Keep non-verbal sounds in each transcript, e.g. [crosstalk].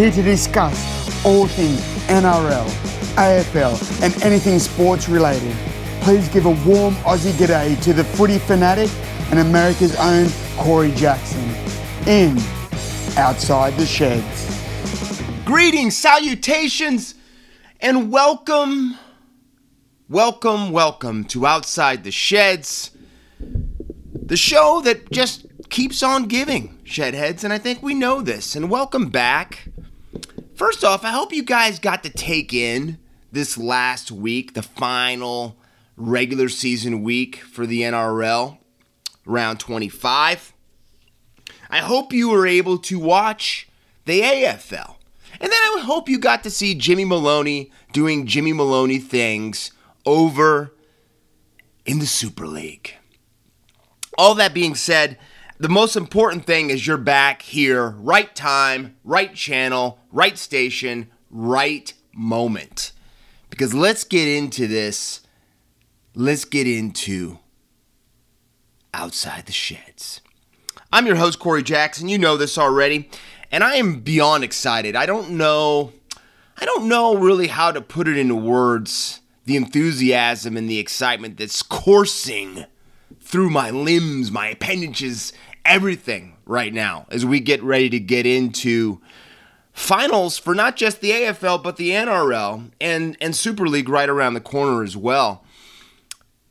here to discuss all things NRL, AFL, and anything sports related. Please give a warm Aussie g'day to the footy fanatic and America's own Corey Jackson in Outside the Sheds. Greetings, salutations, and welcome, welcome, welcome to Outside the Sheds, the show that just keeps on giving, Shedheads, and I think we know this. And welcome back. First off, I hope you guys got to take in this last week, the final regular season week for the NRL, round 25. I hope you were able to watch the AFL. And then I hope you got to see Jimmy Maloney doing Jimmy Maloney things over in the Super League. All that being said, the most important thing is you're back here, right time, right channel, right station, right moment. Because let's get into this. Let's get into Outside the Sheds. I'm your host, Corey Jackson. You know this already. And I am beyond excited. I don't know. I don't know really how to put it into words the enthusiasm and the excitement that's coursing through my limbs, my appendages, everything right now as we get ready to get into finals for not just the AFL but the NRL and and Super League right around the corner as well.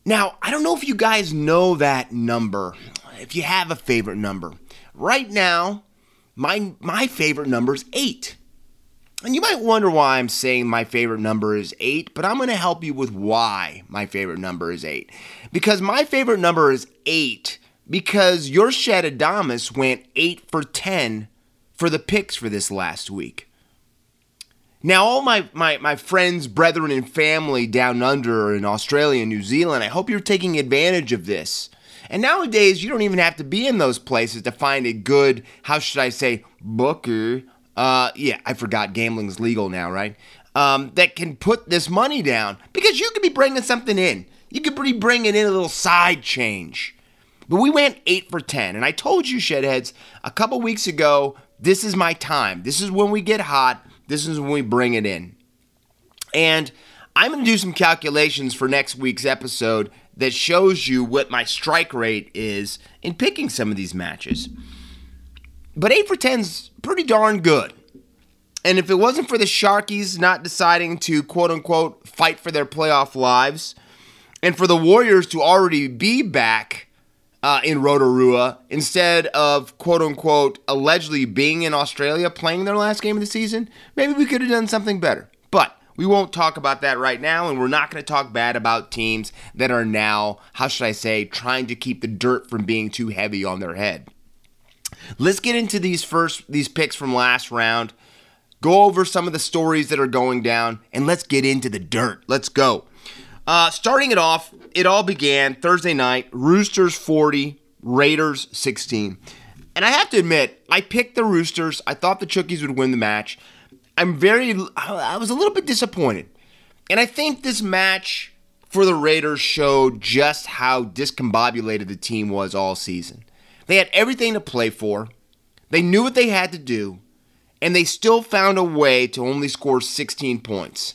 Now, I don't know if you guys know that number. If you have a favorite number. Right now, my my favorite number is 8. And you might wonder why I'm saying my favorite number is 8, but I'm going to help you with why my favorite number is 8. Because my favorite number is 8 because your Shed Adamus went 8 for 10 for the picks for this last week. Now, all my, my, my friends, brethren, and family down under in Australia and New Zealand, I hope you're taking advantage of this. And nowadays, you don't even have to be in those places to find a good, how should I say, booker. Uh, yeah, I forgot gambling's legal now, right? Um, that can put this money down because you could be bringing something in. You could be bringing in a little side change. But we went 8 for 10. And I told you, Shedheads, a couple weeks ago, this is my time. This is when we get hot. This is when we bring it in. And I'm going to do some calculations for next week's episode that shows you what my strike rate is in picking some of these matches. But 8 for 10 is pretty darn good. And if it wasn't for the Sharkies not deciding to quote unquote fight for their playoff lives, and for the Warriors to already be back uh, in Rotorua instead of quote unquote allegedly being in Australia playing their last game of the season, maybe we could have done something better. But we won't talk about that right now, and we're not going to talk bad about teams that are now, how should I say, trying to keep the dirt from being too heavy on their head. Let's get into these first these picks from last round. Go over some of the stories that are going down, and let's get into the dirt. Let's go. Uh, starting it off, it all began Thursday night. Roosters 40, Raiders 16. And I have to admit, I picked the Roosters. I thought the Chookies would win the match. I'm very, I was a little bit disappointed. And I think this match for the Raiders showed just how discombobulated the team was all season. They had everything to play for, they knew what they had to do, and they still found a way to only score 16 points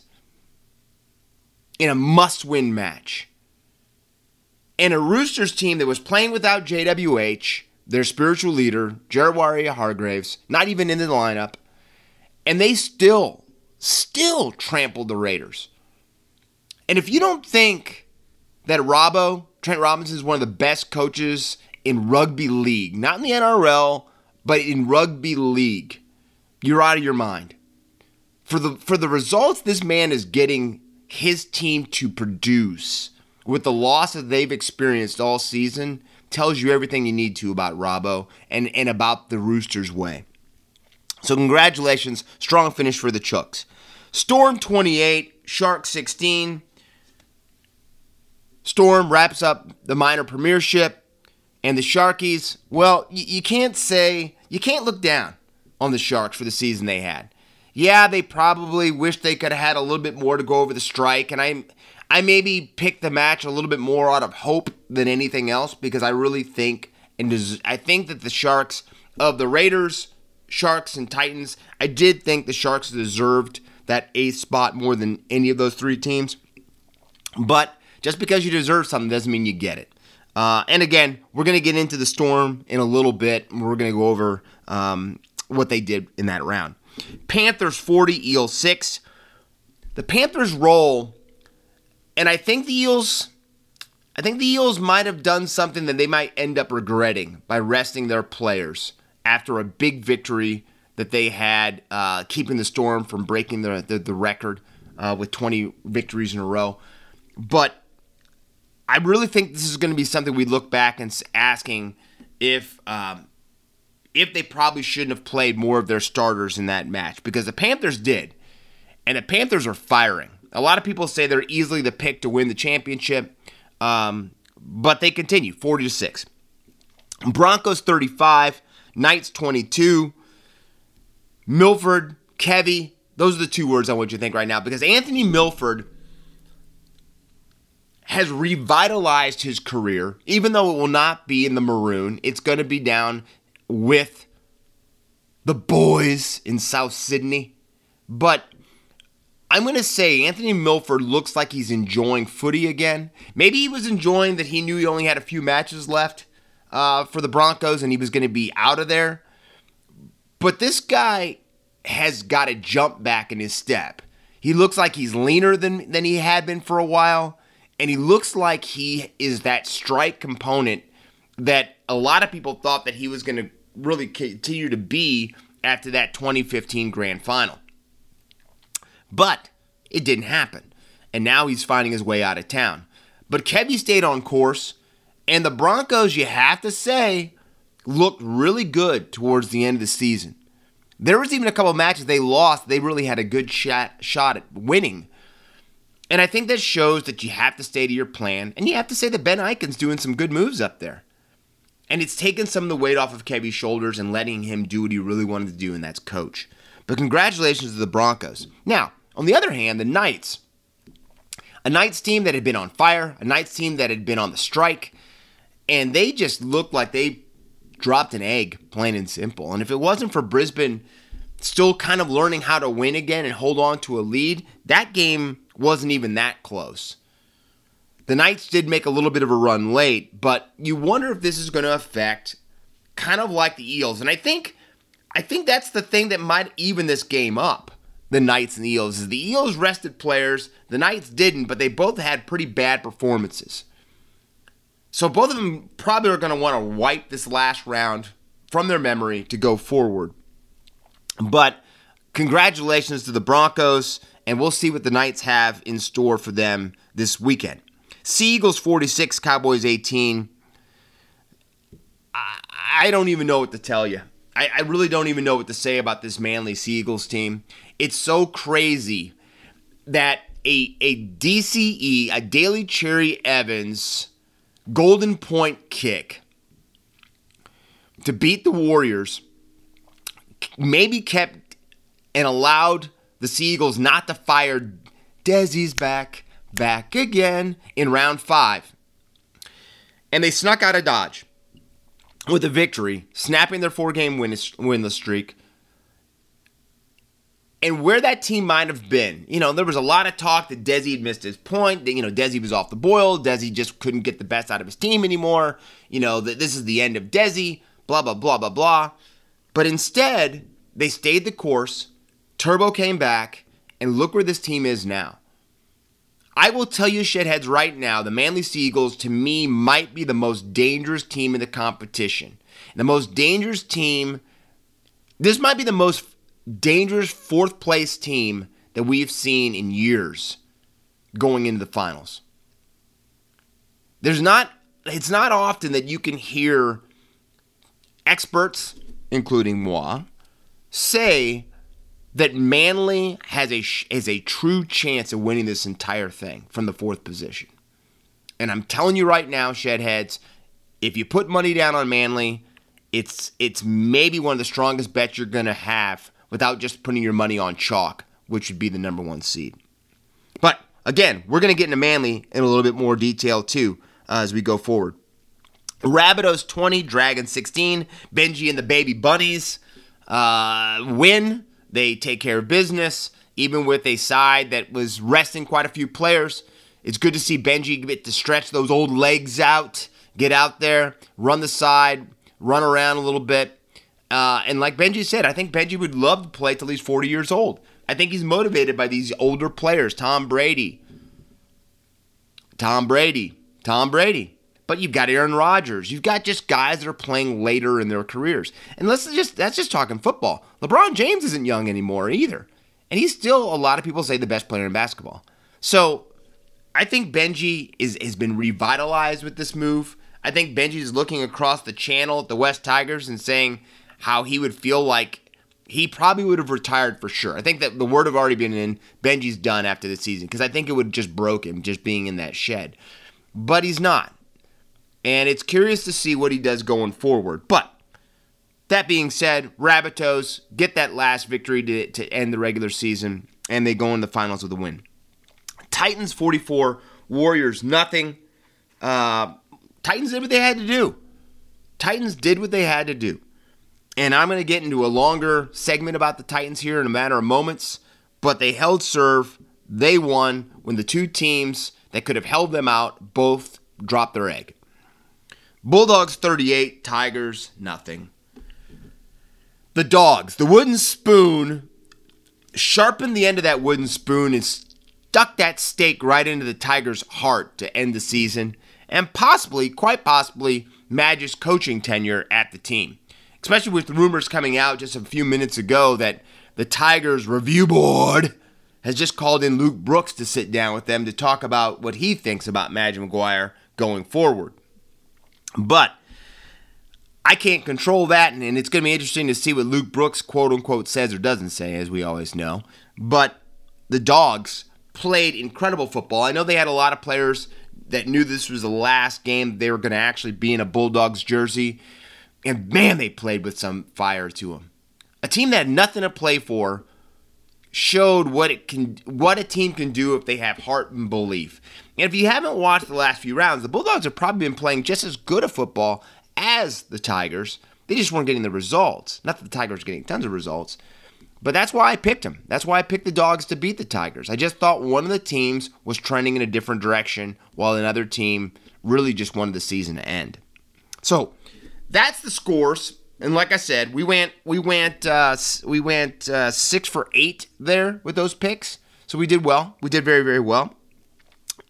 in a must win match. And a Roosters team that was playing without JWH, their spiritual leader, Jared Waerea-Hargreaves, not even in the lineup, and they still, still trampled the Raiders. And if you don't think that Robbo, Trent Robinson, is one of the best coaches in rugby league, not in the NRL, but in rugby league, you're out of your mind. For the for the results this man is getting his team to produce with the loss that they've experienced all season tells you everything you need to about Robbo and, and about the Roosters' way. So, congratulations. Strong finish for the Chooks. Storm 28, Shark 16. Storm wraps up the minor premiership. And the Sharkies, well, you, you can't say, you can't look down on the Sharks for the season they had yeah, they probably wish they could have had a little bit more to go over the strike, and I, I maybe picked the match a little bit more out of hope than anything else because I really think and I think that the Sharks of the Raiders, Sharks and Titans, I did think the Sharks deserved that eighth spot more than any of those three teams. But just because you deserve something doesn't mean you get it. Uh, and again, we're going to get into the storm in a little bit. We're going to go over um, what they did in that round. Panthers 40, Eels 6. The Panthers roll, and I think the Eels. I think the Eels might have done something that they might end up regretting by resting their players after a big victory that they had, uh, keeping the Storm from breaking the, the, the record uh, with 20 victories in a row. But I really think this is going to be something we look back and asking if um, if they probably shouldn't have played more of their starters in that match because the Panthers did, and the Panthers are firing. A lot of people say they're easily the pick to win the championship, um, but they continue 40 to six. Broncos 35, Knights 22, Milford, Kevy. Those are the two words I want you to think right now because Anthony Milford has revitalized his career, even though it will not be in the maroon. It's going to be down with the boys in South Sydney. But I'm going to say Anthony Milford looks like he's enjoying footy again. Maybe he was enjoying that he knew he only had a few matches left uh, for the Broncos and he was going to be out of there. But this guy has got a jump back in his step. He looks like he's leaner than, than he had been for a while and he looks like he is that strike component that a lot of people thought that he was going to really continue to be after that 2015 grand final. But it didn't happen. And now he's finding his way out of town. But Kevy stayed on course, and the Broncos, you have to say, looked really good towards the end of the season. There was even a couple matches they lost. They really had a good shot, shot at winning. And I think that shows that you have to stay to your plan, and you have to say that Ben Ikin's doing some good moves up there. And it's taken some of the weight off of Kevy's shoulders and letting him do what he really wanted to do, and that's coach. But congratulations to the Broncos. Now, on the other hand, the Knights. A Knights team that had been on fire, a Knights team that had been on the strike, and they just looked like they dropped an egg, plain and simple. And if it wasn't for Brisbane still kind of learning how to win again and hold on to a lead, that game wasn't even that close. The Knights did make a little bit of a run late, but you wonder if this is going to affect kind of like the Eels. And I think I think that's the thing that might even this game up. The Knights and the Eels is the Eels rested players, the Knights didn't, but they both had pretty bad performances. So both of them probably are going to want to wipe this last round from their memory to go forward. But congratulations to the Broncos and we'll see what the Knights have in store for them this weekend. Sea Eagles 46, Cowboys 18. I, I don't even know what to tell you. I, I really don't even know what to say about this Manly Sea Eagles team. It's so crazy that a, a DCE, a Daly Cherry-Evans golden point kick to beat the Warriors maybe kept and allowed the Sea Eagles not to fire Desi's back, back again in round five. And they snuck out of Dodge with a victory, snapping their four game win- winless streak. And where that team might have been, you know, there was a lot of talk that Desi had missed his point. That, you know, Desi was off the boil. Desi just couldn't get the best out of his team anymore. You know, that this is the end of Desi, blah, blah, blah, blah, blah. But instead, they stayed the course Turbo came back, and look where this team is now. I will tell you, Shedheads, right now, the Manly Sea Eagles, to me, might be the most dangerous team in the competition. The most dangerous team, this might be the most dangerous fourth place team that we've seen in years going into the finals. There's not, it's not often that you can hear experts, including moi, say that Manly has a has a true chance of winning this entire thing from the fourth position. And I'm telling you right now, Shedheads, if you put money down on Manly, it's it's maybe one of the strongest bets you're gonna have without just putting your money on chalk, which would be the number one seed. But again, we're gonna get into Manly in a little bit more detail too uh, as we go forward. Rabbitohs 20, Dragon 16, Benji and the Baby Bunnies uh, win. They take care of business, even with a side that was resting quite a few players. It's good to see Benji get to stretch those old legs out, get out there, run the side, run around a little bit. Uh, and like Benji said, I think Benji would love to play till he's 40 years old. I think he's motivated by these older players, Tom Brady. Tom Brady. Tom Brady. But you've got Aaron Rodgers. You've got just guys that are playing later in their careers. And let's just that's just talking football. LeBron James isn't young anymore either. And he's still a lot of people say the best player in basketball. So I think Benji is has been revitalized with this move. I think Benji's looking across the channel at the West Tigers and saying how he would feel like he probably would have retired for sure. I think that the word have already been in. Benji's done after the season because I think it would just broke him just being in that shed. But he's not. And it's curious to see what he does going forward. But that being said, Rabbitohs get that last victory to, to end the regular season, and they go in the finals with a win. Titans 44, Warriors nothing. Uh, Titans did what they had to do. Titans did what they had to do. And I'm going to get into a longer segment about the Titans here in a matter of moments, but they held serve. They won when the two teams that could have held them out both dropped their egg. Bulldogs 38, Tigers nothing. The dogs, the wooden spoon, sharpened the end of that wooden spoon and stuck that stake right into the Tigers' heart to end the season and possibly, quite possibly, Madge's coaching tenure at the team. Especially with rumors coming out just a few minutes ago that the Tigers review board has just called in Luke Brooks to sit down with them to talk about what he thinks about Madge Maguire going forward. But I can't control that, and it's going to be interesting to see what Luke Brooks, quote unquote, says or doesn't say, as we always know. But the Dogs played incredible football. I know they had a lot of players that knew this was the last game they were going to actually be in a Bulldogs jersey. And man, they played with some fire to them. A team that had nothing to play for showed what it can what a team can do if they have heart and belief. And if you haven't watched the last few rounds, the Bulldogs have probably been playing just as good a football as the Tigers. They just weren't getting the results. Not that the Tigers were getting tons of results. But that's why I picked them. That's why I picked the Dogs to beat the Tigers. I just thought one of the teams was trending in a different direction while another team really just wanted the season to end. So, that's the scores and like I said, we went we went uh, we went uh, six for eight there with those picks. So we did well. We did very very well.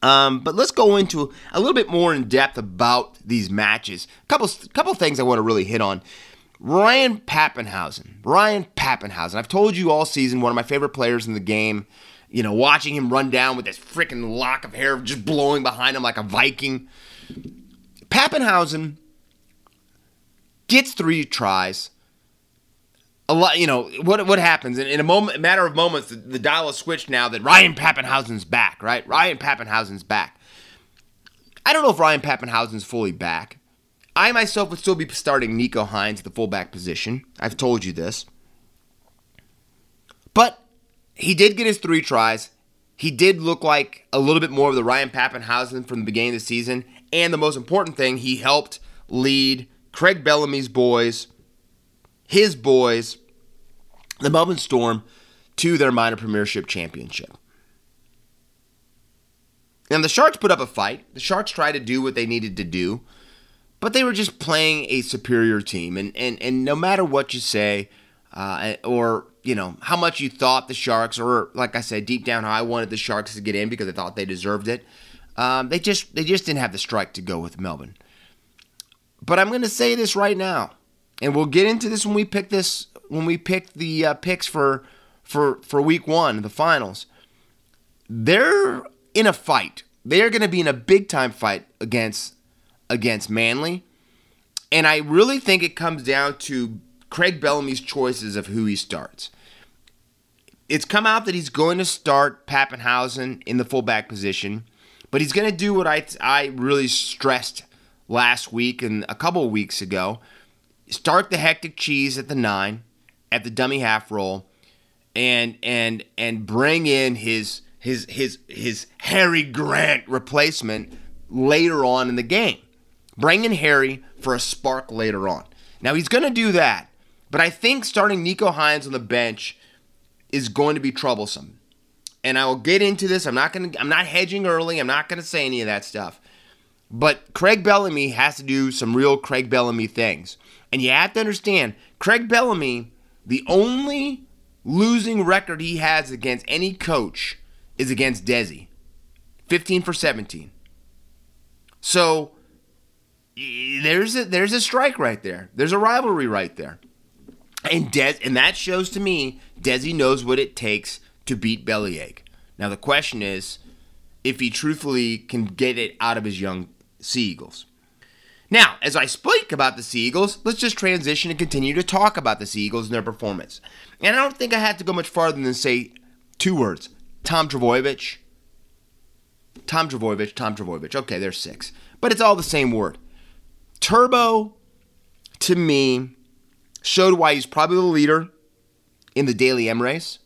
Um, but let's go into a little bit more in depth about these matches. A couple couple things I want to really hit on. Ryan Papenhuyzen. Ryan Papenhuyzen. I've told you all season one of my favorite players in the game. You know, watching him run down with this freaking lock of hair just blowing behind him like a Viking. Papenhuyzen gets three tries. A lot, you know what? What happens in, in a moment, matter of moments, the, the dial is switched now that Ryan Papenhuyzen's back. Right, Ryan Papenhuyzen's back. I don't know if Ryan Papenhuyzen's fully back. I myself would still be starting Nicho Hynes at the fullback position. I've told you this. But he did get his three tries. He did look like a little bit more of the Ryan Papenhuyzen from the beginning of the season. And the most important thing, he helped lead Craig Bellamy's boys, his boys, the Melbourne Storm, to their minor premiership championship. And the Sharks put up a fight. The Sharks tried to do what they needed to do, but they were just playing a superior team. And and and no matter what you say, uh, or you know how much you thought the Sharks, or like I said, deep down I wanted the Sharks to get in because I thought they deserved it, um, they just they just didn't have the strike to go with Melbourne. But I'm going to say this right now, and we'll get into this when we pick this when we pick the uh, picks for for for week one, the finals. They're in a fight. They are going to be in a big time fight against against Manly, and I really think it comes down to Craig Bellamy's choices of who he starts. It's come out that he's going to start Papenhuyzen in the fullback position, but he's going to do what I I really stressed last week and a couple weeks ago. Start the hectic cheese at the nine, at the dummy half roll, and and and bring in his his his his Harry Grant replacement later on in the game. Bring in Harry for a spark later on. Now he's going to do that, But I think starting Nicho Hynes on the bench is going to be troublesome. And I will get into this. I'm not going to I'm not hedging early. I'm not going to say any of that stuff. But Craig Bellamy has to do some real Craig Bellamy things. And you have to understand, Craig Bellamy, the only losing record he has against any coach is against Desi. 15 for 17. So there's a there's a strike right there. There's a rivalry right there. And Des and that shows to me Desi knows what it takes to beat Bellyache. Now the question is if he truthfully can get it out of his young Sea Eagles. Now, as I speak about the Sea Eagles, let's just transition and continue to talk about the Sea Eagles and their performance. And I don't think I have to go much farther than say two words Tom Trbojevic. Tom Trbojevic, Tom Trbojevic. Okay, there's six. But it's all the same word. Turbo, to me, showed why he's probably the leader in the Dally M race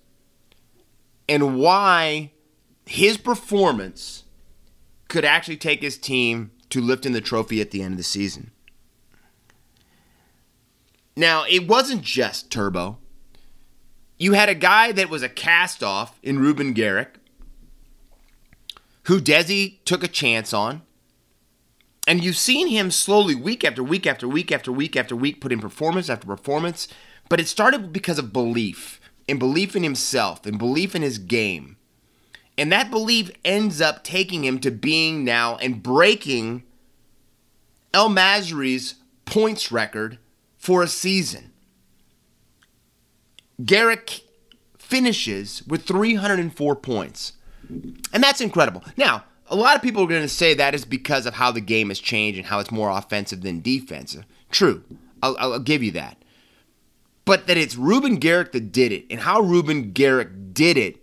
and why his performance could actually take his team to lifting the trophy at the end of the season. Now, it wasn't just Turbo. You had a guy that was a cast off in Reuben Garrick, who Desi took a chance on. And you've seen him slowly, week after week after week after week after week, put in performance after performance. But it started because of belief, and belief in himself, and belief in his game. And that belief ends up taking him to being now and breaking El Masri's points record for a season. Garrick finishes with 304 points. And that's incredible. Now, a lot of people are going to say that is because of how the game has changed and how it's more offensive than defensive. True. I'll, I'll give you that. But that it's Reuben Garrick that did it, and how Reuben Garrick did it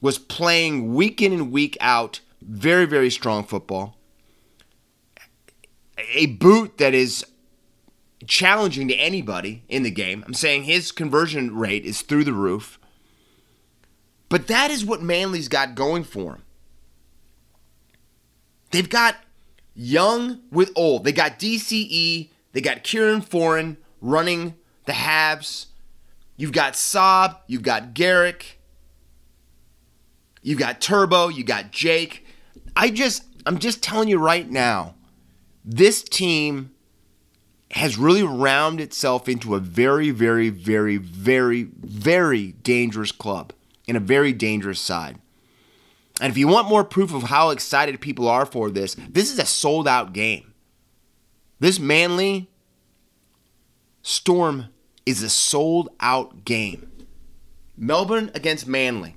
was playing week in and week out very, very strong football. A boot that is challenging to anybody in the game. I'm saying his conversion rate is through the roof. But that is what Manly's got going for him. They've got young with old. They got DCE, they got Kieran Foran running the halves. You've got Saab, you've got Garrick, you got Turbo, you got Jake. I just, I'm just telling you right now, this team has really rounded itself into a very, very, very, very, very dangerous club and a very dangerous side. And if you want more proof of how excited people are for this, this is a sold out game. This Manly Storm is a sold out game. Melbourne against Manly.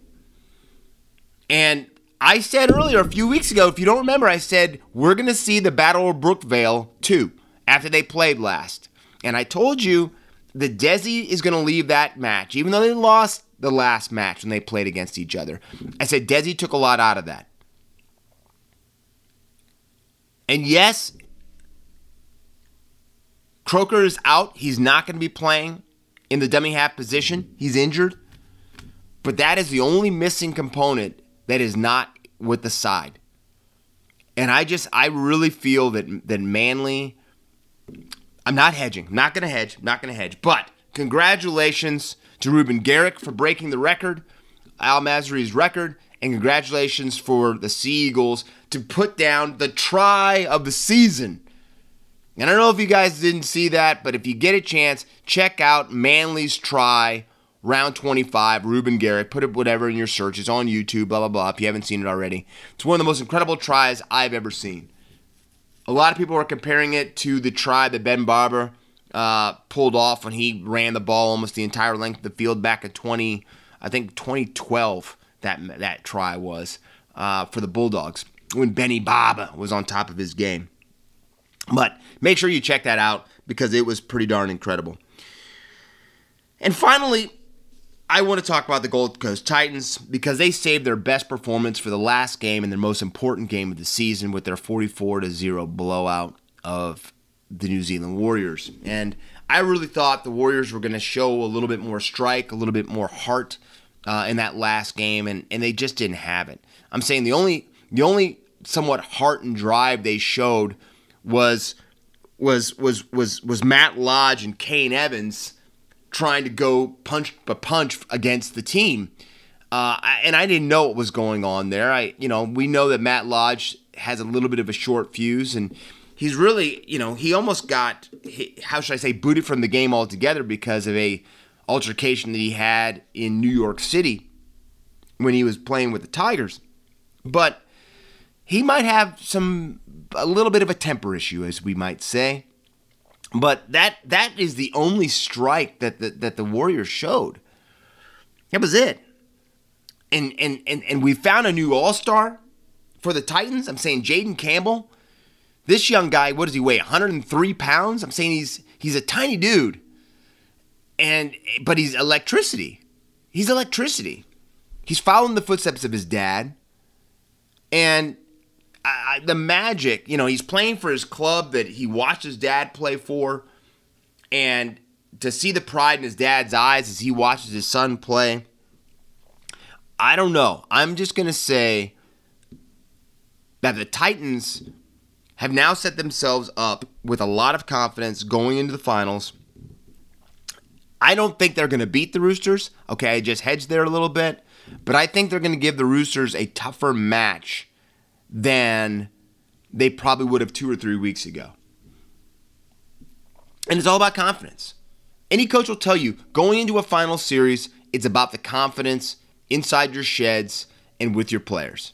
And I said earlier, a few weeks ago, if you don't remember, I said we're going to see the Battle of Brookvale 2 after they played last. And I told you that Desi is going to leave that match, even though they lost the last match when they played against each other. I said Desi took a lot out of that. And yes, Croker is out. He's not going to be playing in the dummy half position. He's injured. But that is the only missing component that is not with the side. And I just, I really feel that that Manly. I'm not hedging. I'm not going to hedge. Not going to hedge. But congratulations to Reuben Garrick for breaking the record, El Masri's record, and congratulations for the Sea Eagles to put down the try of the season. And I don't know if you guys didn't see that, but if you get a chance, check out Manly's try round 25, Reuben Garrick. Put it whatever in your search. It's on YouTube, blah, blah, blah, if you haven't seen it already. It's one of the most incredible tries I've ever seen. A lot of people are comparing it to the try that Ben Barba uh, pulled off when he ran the ball almost the entire length of the field back in 20, I think 2012, that, that try was uh, for the Bulldogs when Benny Barba was on top of his game. But make sure you check that out because it was pretty darn incredible. And finally, I want to talk about the Gold Coast Titans because they saved their best performance for the last game and their most important game of the season with their 44 to 0 blowout of the New Zealand Warriors. And I really thought the Warriors were going to show a little bit more strike, a little bit more heart uh, in that last game, and, and they just didn't have it. I'm saying the only the only somewhat heart and drive they showed was was was was was Matt Lodge and Kane Evans trying to go punch a punch against the team. Uh, and I didn't know what was going on there. I, you know, we know that Matt Lodge has a little bit of a short fuse, and he's really, you know, he almost got, how should I say, booted from the game altogether because of a altercation that he had in New York City when he was playing with the Tigers. But he might have some, a little bit of a temper issue, as we might say. But that that is the only strike that the, that the Warriors showed. That was it. And and and and we found a new All Star for the Titans. I'm saying Jayden Campbell. This young guy, what does he weigh? 103 pounds. I'm saying he's he's a tiny dude. And but he's electricity. He's electricity. He's following the footsteps of his dad. And I, the magic, you know, he's playing for his club that he watched his dad play for, and to see the pride in his dad's eyes as he watches his son play. I don't know. I'm just going to say that the Titans have now set themselves up with a lot of confidence going into the finals. I don't think they're going to beat the Roosters. Okay, I just hedged there a little bit. But I think they're going to give the Roosters a tougher match than they probably would have two or three weeks ago. And it's all about confidence. Any coach will tell you going into a final series, it's about the confidence inside your sheds and with your players.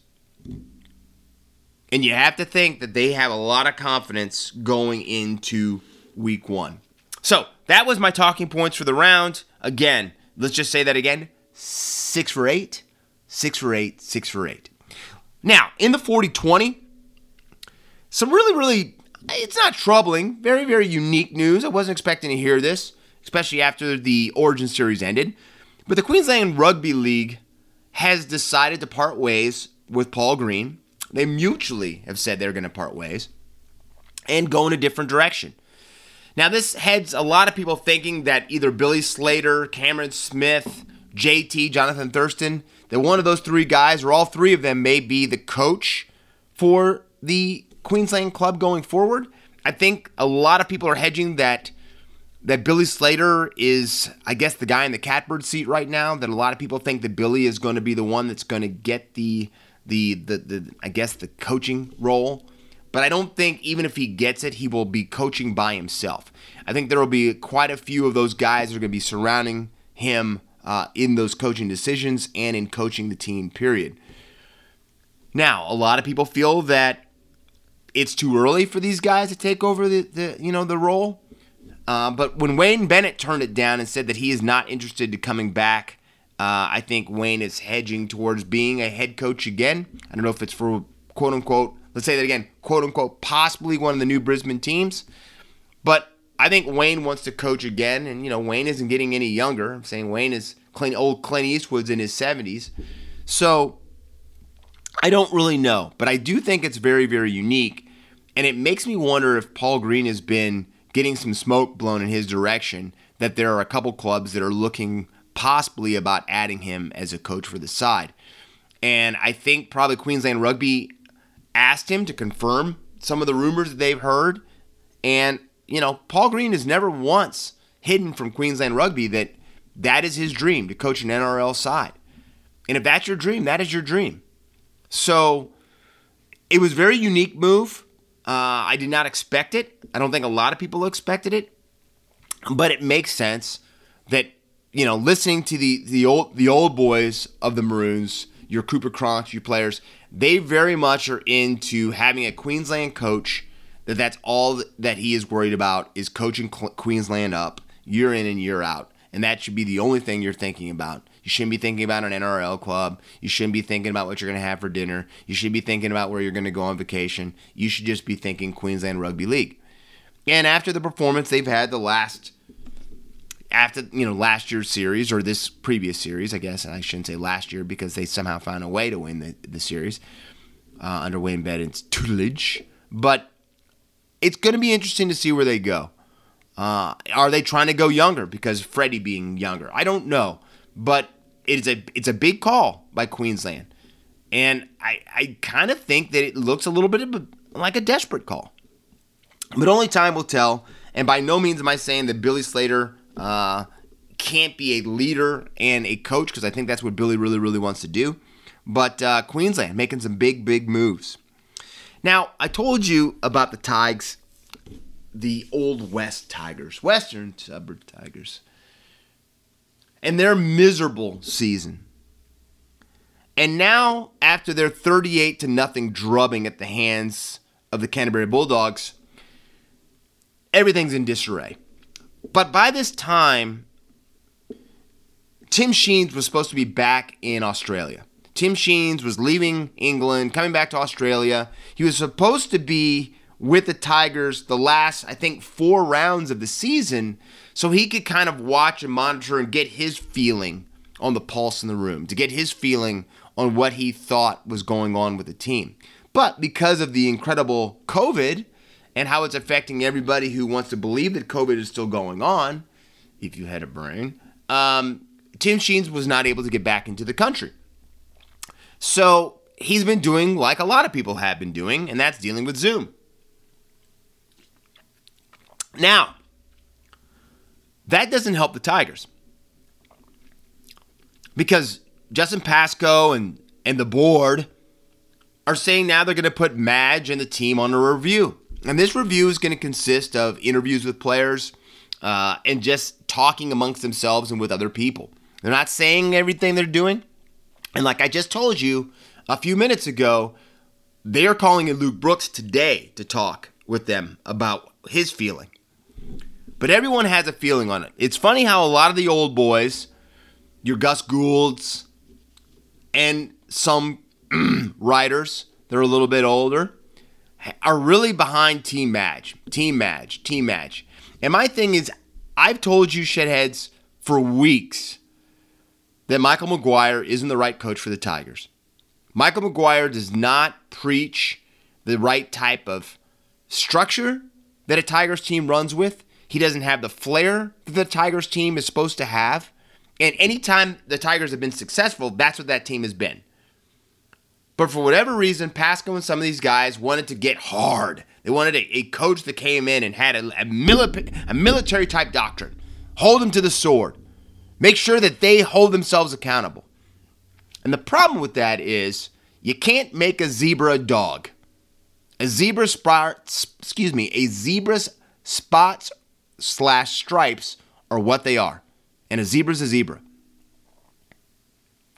And you have to think that they have a lot of confidence going into week one. So that was my talking points for the round. Again, let's just say that again six for eight, six for eight, six for eight. Now, in the 40 20, some really, really, it's not troubling, very, very unique news. I wasn't expecting to hear this, especially after the Origin Series ended. But the Queensland Rugby League has decided to part ways with Paul Green. They mutually have said they're going to part ways and go in a different direction. Now, this heads a lot of people thinking that either Billy Slater, Cameron Smith, JT, Jonathan Thurston, that one of those three guys, or all three of them, may be the coach for the Queensland club going forward. I think a lot of people are hedging that that Billy Slater is, I guess, the guy in the catbird seat right now. That a lot of people think that Billy is going to be the one that's going to get the the the, the I guess the coaching role. But I don't think even if he gets it, he will be coaching by himself. I think there will be quite a few of those guys that are going to be surrounding him uh, in those coaching decisions and in coaching the team, period. Now, a lot of people feel that it's too early for these guys to take over the, the you know the role. Uh, but when Wayne Bennett turned it down and said that he is not interested to coming back, uh, I think Wayne is hedging towards being a head coach again. I don't know if it's for quote unquote, let's say that again, quote unquote, possibly one of the new Brisbane teams. But I think Wayne wants to coach again, and you know Wayne isn't getting any younger. I'm saying Wayne is old Clint Eastwood's in his 70s, so I don't really know, but I do think it's very very unique, and it makes me wonder if Paul Green has been getting some smoke blown in his direction. That there are a couple clubs that are looking possibly about adding him as a coach for the side, and I think probably Queensland Rugby asked him to confirm some of the rumors that they've heard, and you know, Paul Green has never once hidden from Queensland Rugby that that is his dream to coach an NRL side. And if that's your dream, that is your dream. So it was a very unique move. Uh, I did not expect it. I don't think a lot of people expected it, but it makes sense that you know listening to the the old the old boys of the Maroons, your Cooper Cronk, your players, they very much are into having a Queensland coach that that's all that he is worried about is coaching Queensland up year in and year out. And that should be the only thing you're thinking about. You shouldn't be thinking about an NRL club. You shouldn't be thinking about what you're going to have for dinner. You should be thinking about where you're going to go on vacation. You should just be thinking Queensland Rugby League. And after the performance they've had the last after you know last year's series or this previous series, I guess and I shouldn't say last year because they somehow found a way to win the, the series uh, under Wayne Bennett's tutelage. But it's going to be interesting to see where they go. Uh, are they trying to go younger because Freddie being younger? I don't know, but it's a it's a big call by Queensland, and I I kind of think that it looks a little bit a, like a desperate call, but only time will tell. And by no means am I saying that Billy Slater uh, can't be a leader and a coach because I think that's what Billy really, really wants to do. But uh, Queensland making some big, big moves. Now, I told you about the Tigers, the Old West Tigers, Western Suburb Tigers, and their miserable season. And now, after their 38 to nothing drubbing at the hands of the Canterbury Bulldogs, everything's in disarray. But by this time, Tim Sheens was supposed to be back in Australia. Tim Sheens was leaving England, coming back to Australia. He was supposed to be with the Tigers the last, I think, four rounds of the season so he could kind of watch and monitor and get his feeling on the pulse in the room, to get his feeling on what he thought was going on with the team. But because of the incredible COVID and how it's affecting everybody who wants to believe that COVID is still going on, if you had a brain, um, Tim Sheens was not able to get back into the country. So he's been doing like a lot of people have been doing, and that's dealing with Zoom. Now, that doesn't help the Tigers because Justin Pascoe and, and the board are saying now they're going to put Madge and the team on a review. And this review is going to consist of interviews with players uh, and just talking amongst themselves and with other people. They're not saying everything they're doing. And like I just told you a few minutes ago, they are calling in Luke Brooks today to talk with them about his feeling. But everyone has a feeling on it. It's funny how a lot of the old boys, your Gus Goulds, and some [clears throat] writers that are a little bit older, are really behind Team Madge. Team Madge. Team Madge. And my thing is, I've told you, Shedheads, for weeks that Michael Maguire isn't the right coach for the Tigers. Michael Maguire does not preach the right type of structure that a Tigers team runs with. He doesn't have the flair that the Tigers team is supposed to have. And anytime the Tigers have been successful, that's what that team has been. But for whatever reason, Pascoe and some of these guys wanted to get hard. They wanted a, a coach that came in and had a, a, mili- a military type doctrine. Hold them to the sword. Make sure that they hold themselves accountable. And the problem with that is you can't make a zebra a dog. A zebra spots, excuse me, a zebra's spots slash stripes are what they are. And a zebra's a zebra.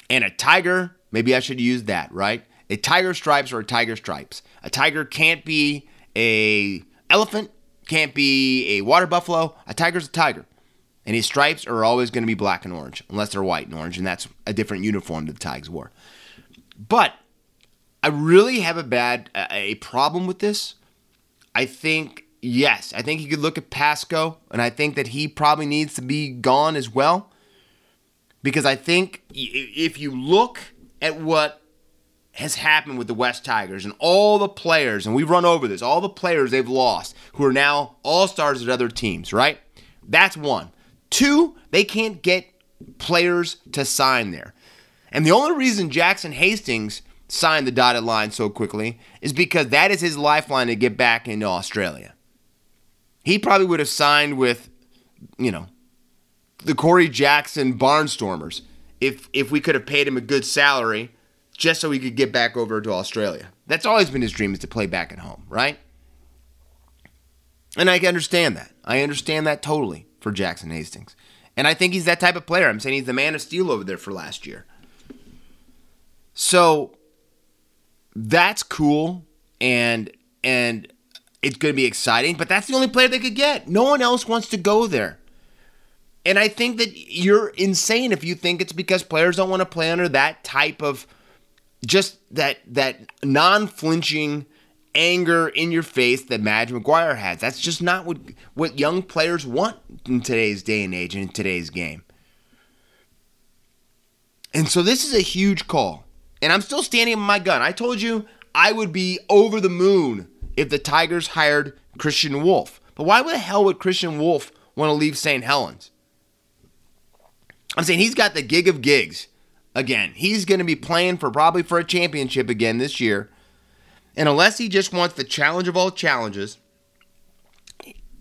And a tiger, maybe I should use that, right? A tiger stripes or a tiger stripes. A tiger can't be a elephant, can't be a water buffalo. A tiger's a tiger. And his stripes are always going to be black and orange, unless they're white and orange, and that's a different uniform that the Tigers wore. But I really have a bad a problem with this. I think yes, I think you could look at Pascoe, and I think that he probably needs to be gone as well, because I think if you look at what has happened with the West Tigers and all the players, and we've run over this, all the players they've lost who are now all stars at other teams, right? That's one. Two, they can't get players to sign there. And the only reason Jackson Hastings signed the dotted line so quickly is because that is his lifeline to get back into Australia. He probably would have signed with, you know, the Corey Jackson Barnstormers if if we could have paid him a good salary just so he could get back over to Australia. That's always been his dream is to play back at home, right? And I can understand that. I understand that totally for Jackson Hastings. And I think he's that type of player. I'm saying he's the man of steel over there for last year. So that's cool and and it's going to be exciting, but that's the only player they could get. No one else wants to go there. And I think that you're insane if you think it's because players don't want to play under that type of just that that non-flinching anger in your face that Madge Maguire has. That's just not what what young players want in today's day and age and in today's game. And so this is a huge call. And I'm still standing on my gun. I told you I would be over the moon if the Tigers hired Kristian Woolf. But why the hell would Kristian Woolf want to leave St. Helens? I'm saying he's got the gig of gigs again. He's going to be playing for probably for a championship again this year. And unless he just wants the challenge of all challenges,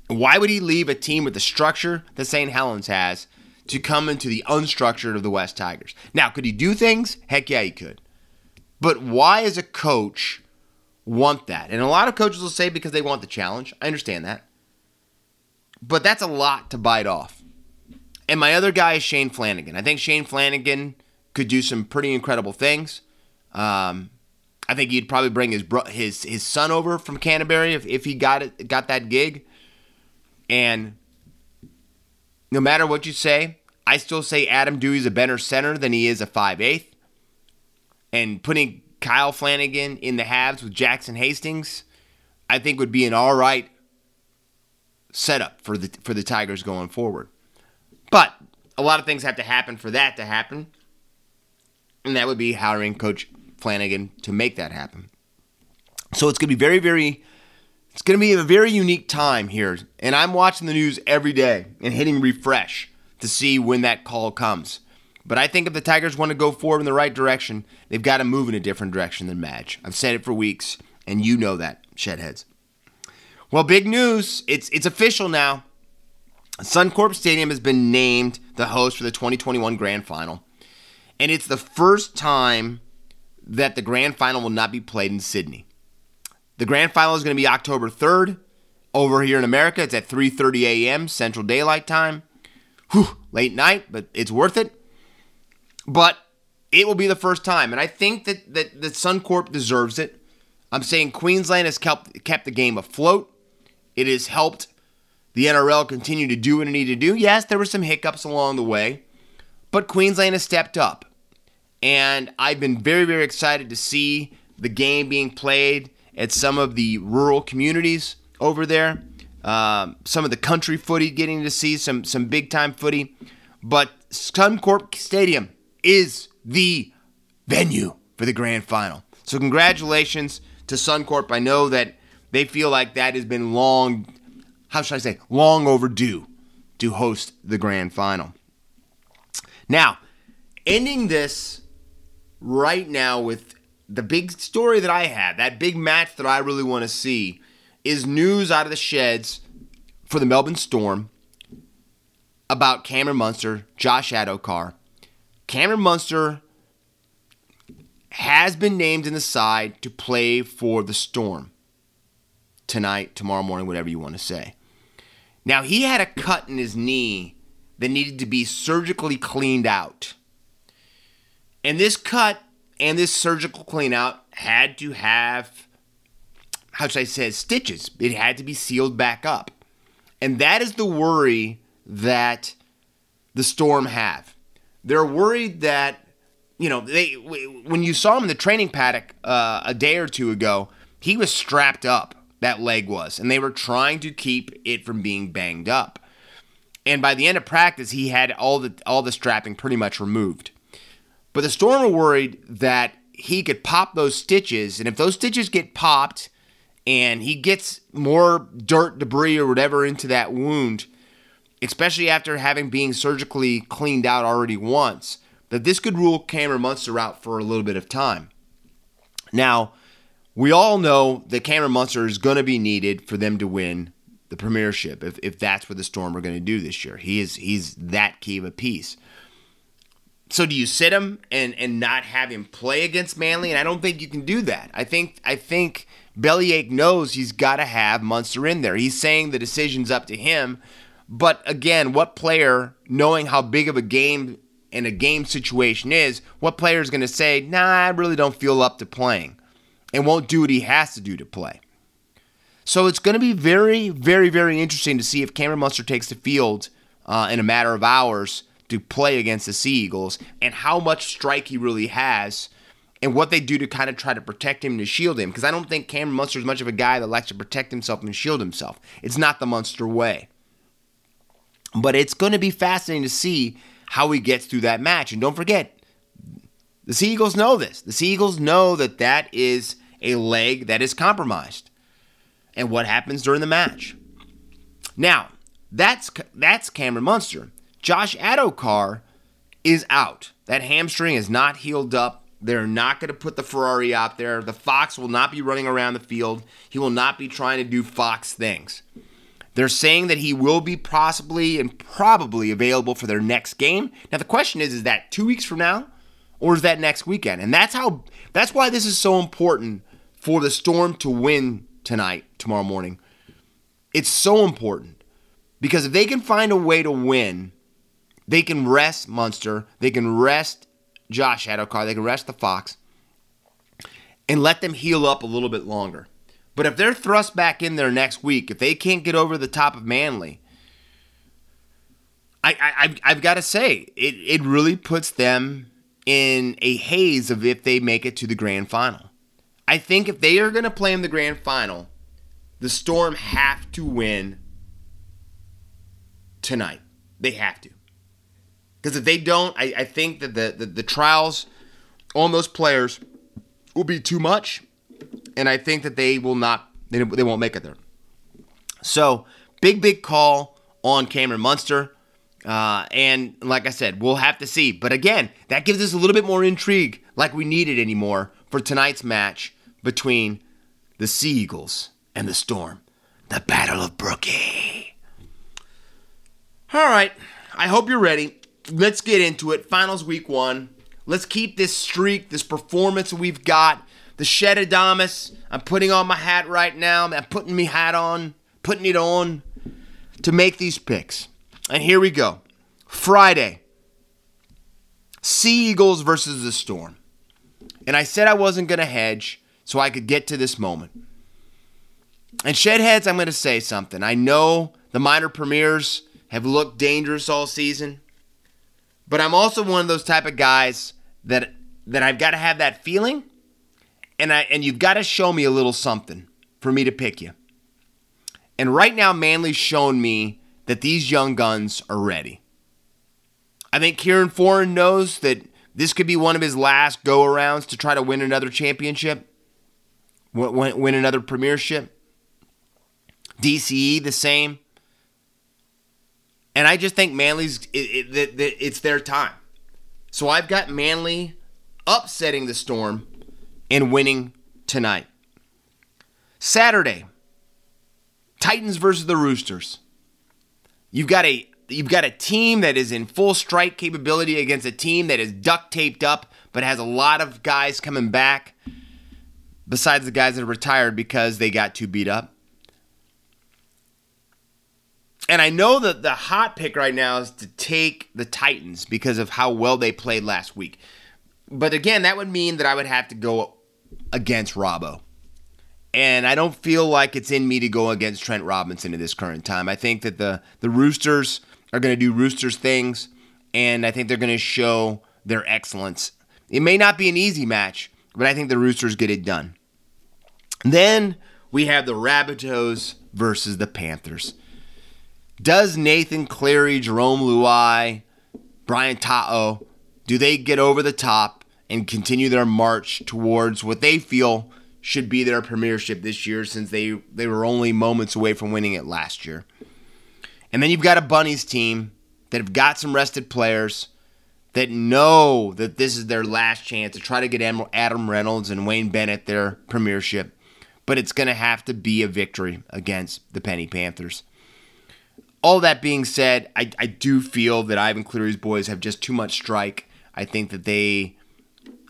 why would he leave a team with the structure that St. Helens has to come into the unstructured of the West Tigers. Now, could he do things? Heck yeah, he could. But why, as a coach, want that? And a lot of coaches will say because they want the challenge. I understand that. But that's a lot to bite off. And my other guy is Shane Flanagan. I think Shane Flanagan could do some pretty incredible things. Um, I think he'd probably bring his bro- his his son over from Canterbury if, if he got it got that gig. And no matter what you say, I still say Adam Dewey's a better center than he is a five eighth. And putting Kyle Flanagan in the halves with Jackson Hastings, I think would be an all right setup for the for the Tigers going forward. But a lot of things have to happen for that to happen. And that would be hiring Coach Flanagan to make that happen. So it's going to be very, very, it's going to be a very unique time here. And I'm watching the news every day and hitting refresh to see when that call comes. But I think if the Tigers want to go forward in the right direction, they've got to move in a different direction than Madge. I've said it for weeks, and you know that, shedheads. Well, big news. It's it's official now. Suncorp Stadium has been named the host for the 2021 Grand Final. And it's the first time that the Grand Final will not be played in Sydney. The Grand Final is going to be October 3rd. Over here in America, it's at 3:30 a.m. Central Daylight Time. Whew, late night, but it's worth it. But it will be the first time, and I think that that, that Suncorp deserves it. I'm saying Queensland has kept kept the game afloat. It has helped the NRL continue to do what it needed to do. Yes, there were some hiccups along the way, but Queensland has stepped up. And I've been very, very excited to see the game being played at some of the rural communities over there. Um, some of the country footy getting to see some some big time footy. But Suncorp Stadium is the venue for the grand final. So congratulations to Suncorp. I know that they feel like that has been long how should I say, long overdue to host the grand final. Now, ending this right now with the big story that I had, that big match that I really want to see, is news out of the sheds for the Melbourne Storm about Cameron Munster, Josh Addo-Carr. Cameron Munster has been named in the side to play for the Storm tonight, tomorrow morning, whatever you want to say. Now, he had a cut in his knee that needed to be surgically cleaned out. And this cut and this surgical clean out had to have, how should I say, stitches. It had to be sealed back up. And that is the worry that the Storm have. They're worried that, you know, they when you saw him in the training paddock uh, a day or two ago, he was strapped up that leg was, and they were trying to keep it from being banged up. And by the end of practice, he had all the all the strapping pretty much removed. But the Storm were worried that he could pop those stitches, and if those stitches get popped and he gets more dirt, debris, or whatever into that wound, especially after having being surgically cleaned out already once, that this could rule Cameron Munster out for a little bit of time. Now, we all know that Cameron Munster is going to be needed for them to win the premiership if, if that's what the Storm are going to do this year. He is he's that key of a piece. So do you sit him and and not have him play against Manly? And I don't think you can do that. I think I think Bellyache knows he's got to have Munster in there. He's saying the decision's up to him. But again, what player, knowing how big of a game and a game situation is, what player is going to say, "Nah, I really don't feel up to playing"? and won't do what he has to do to play. So it's going to be very, very, very interesting to see if Cameron Munster takes the field uh, in a matter of hours to play against the Sea Eagles and how much strike he really has and what they do to kind of try to protect him and to shield him. Because I don't think Cameron Munster is much of a guy that likes to protect himself and shield himself. It's not the Munster way. But it's going to be fascinating to see how he gets through that match. And don't forget, the Sea Eagles know this. The Sea Eagles know that that is a leg that is compromised. And what happens during the match? Now, that's that's Cameron Munster. Josh Addo-Carr is out. That hamstring is not healed up. They're not going to put the Ferrari out there. The Fox will not be running around the field. He will not be trying to do Fox things. They're saying that he will be possibly and probably available for their next game. Now the question is, is that two weeks from now, or is that next weekend? And that's how. That's why this is so important for the Storm to win tonight, tomorrow morning. It's so important because if they can find a way to win, they can rest Munster, they can rest Josh Addo-Carr, they can rest the Fox, and let them heal up a little bit longer. But if they're thrust back in there next week, if they can't get over the top of Manly, I, I, I've got to say, it, it really puts them in a haze of if they make it to the grand final. I think if they are going to play in the grand final, the Storm have to win tonight. They have to. Because if they don't, I, I think that the, the, the trials on those players will be too much. And I think that they will not, they, they won't make it there. So, big, big call on Cameron Munster. Uh, and like I said, we'll have to see. But again, that gives us a little bit more intrigue, like we needed anymore for tonight's match between the Sea Eagles and the Storm. The Battle of Brookie. All right, I hope you're ready. Let's get into it. Finals week one. Let's keep this streak, this performance we've got. The Shed Adamas. I'm putting on my hat right now. I'm putting me hat on, putting it on to make these picks. And here we go. Friday. Sea Eagles versus the Storm. And I said I wasn't going to hedge so I could get to this moment. And Shedheads, I'm going to say something. I know the minor premiers have looked dangerous all season, but I'm also one of those type of guys that that I've got to have that feeling, and I and you've got to show me a little something for me to pick you. And right now, Manly's shown me that these young guns are ready. I think Kieran Foran knows that this could be one of his last go arounds to try to win another championship win, win another premiership. DCE the same. And I just think Manly's it, it, it, it's their time. So I've got Manly upsetting the Storm and winning tonight. Saturday, Titans versus the Roosters. You've got a you've got a team that is in full strike capability against a team that is duct taped up but has a lot of guys coming back besides the guys that are retired because they got too beat up. And I know that the hot pick right now is to take the Titans because of how well they played last week. But again, that would mean that I would have to go against Robbo. And I don't feel like it's in me to go against Trent Robinson at this current time. I think that the, the Roosters are going to do Roosters things, and I think they're going to show their excellence. It may not be an easy match, but I think the Roosters get it done. Then we have the Rabbitohs versus the Panthers. Does Nathan Cleary, Jarome Luai, Brian To'o, do they get over the top and continue their march towards what they feel should be their premiership this year since they, they were only moments away from winning it last year? And then you've got a Bunnies team that have got some rested players that know that this is their last chance to try to get Adam Reynolds and Wayne Bennett their premiership but it's going to have to be a victory against the Penny Panthers. All that being said, I, I do feel that Ivan Cleary's boys have just too much strike. I think that they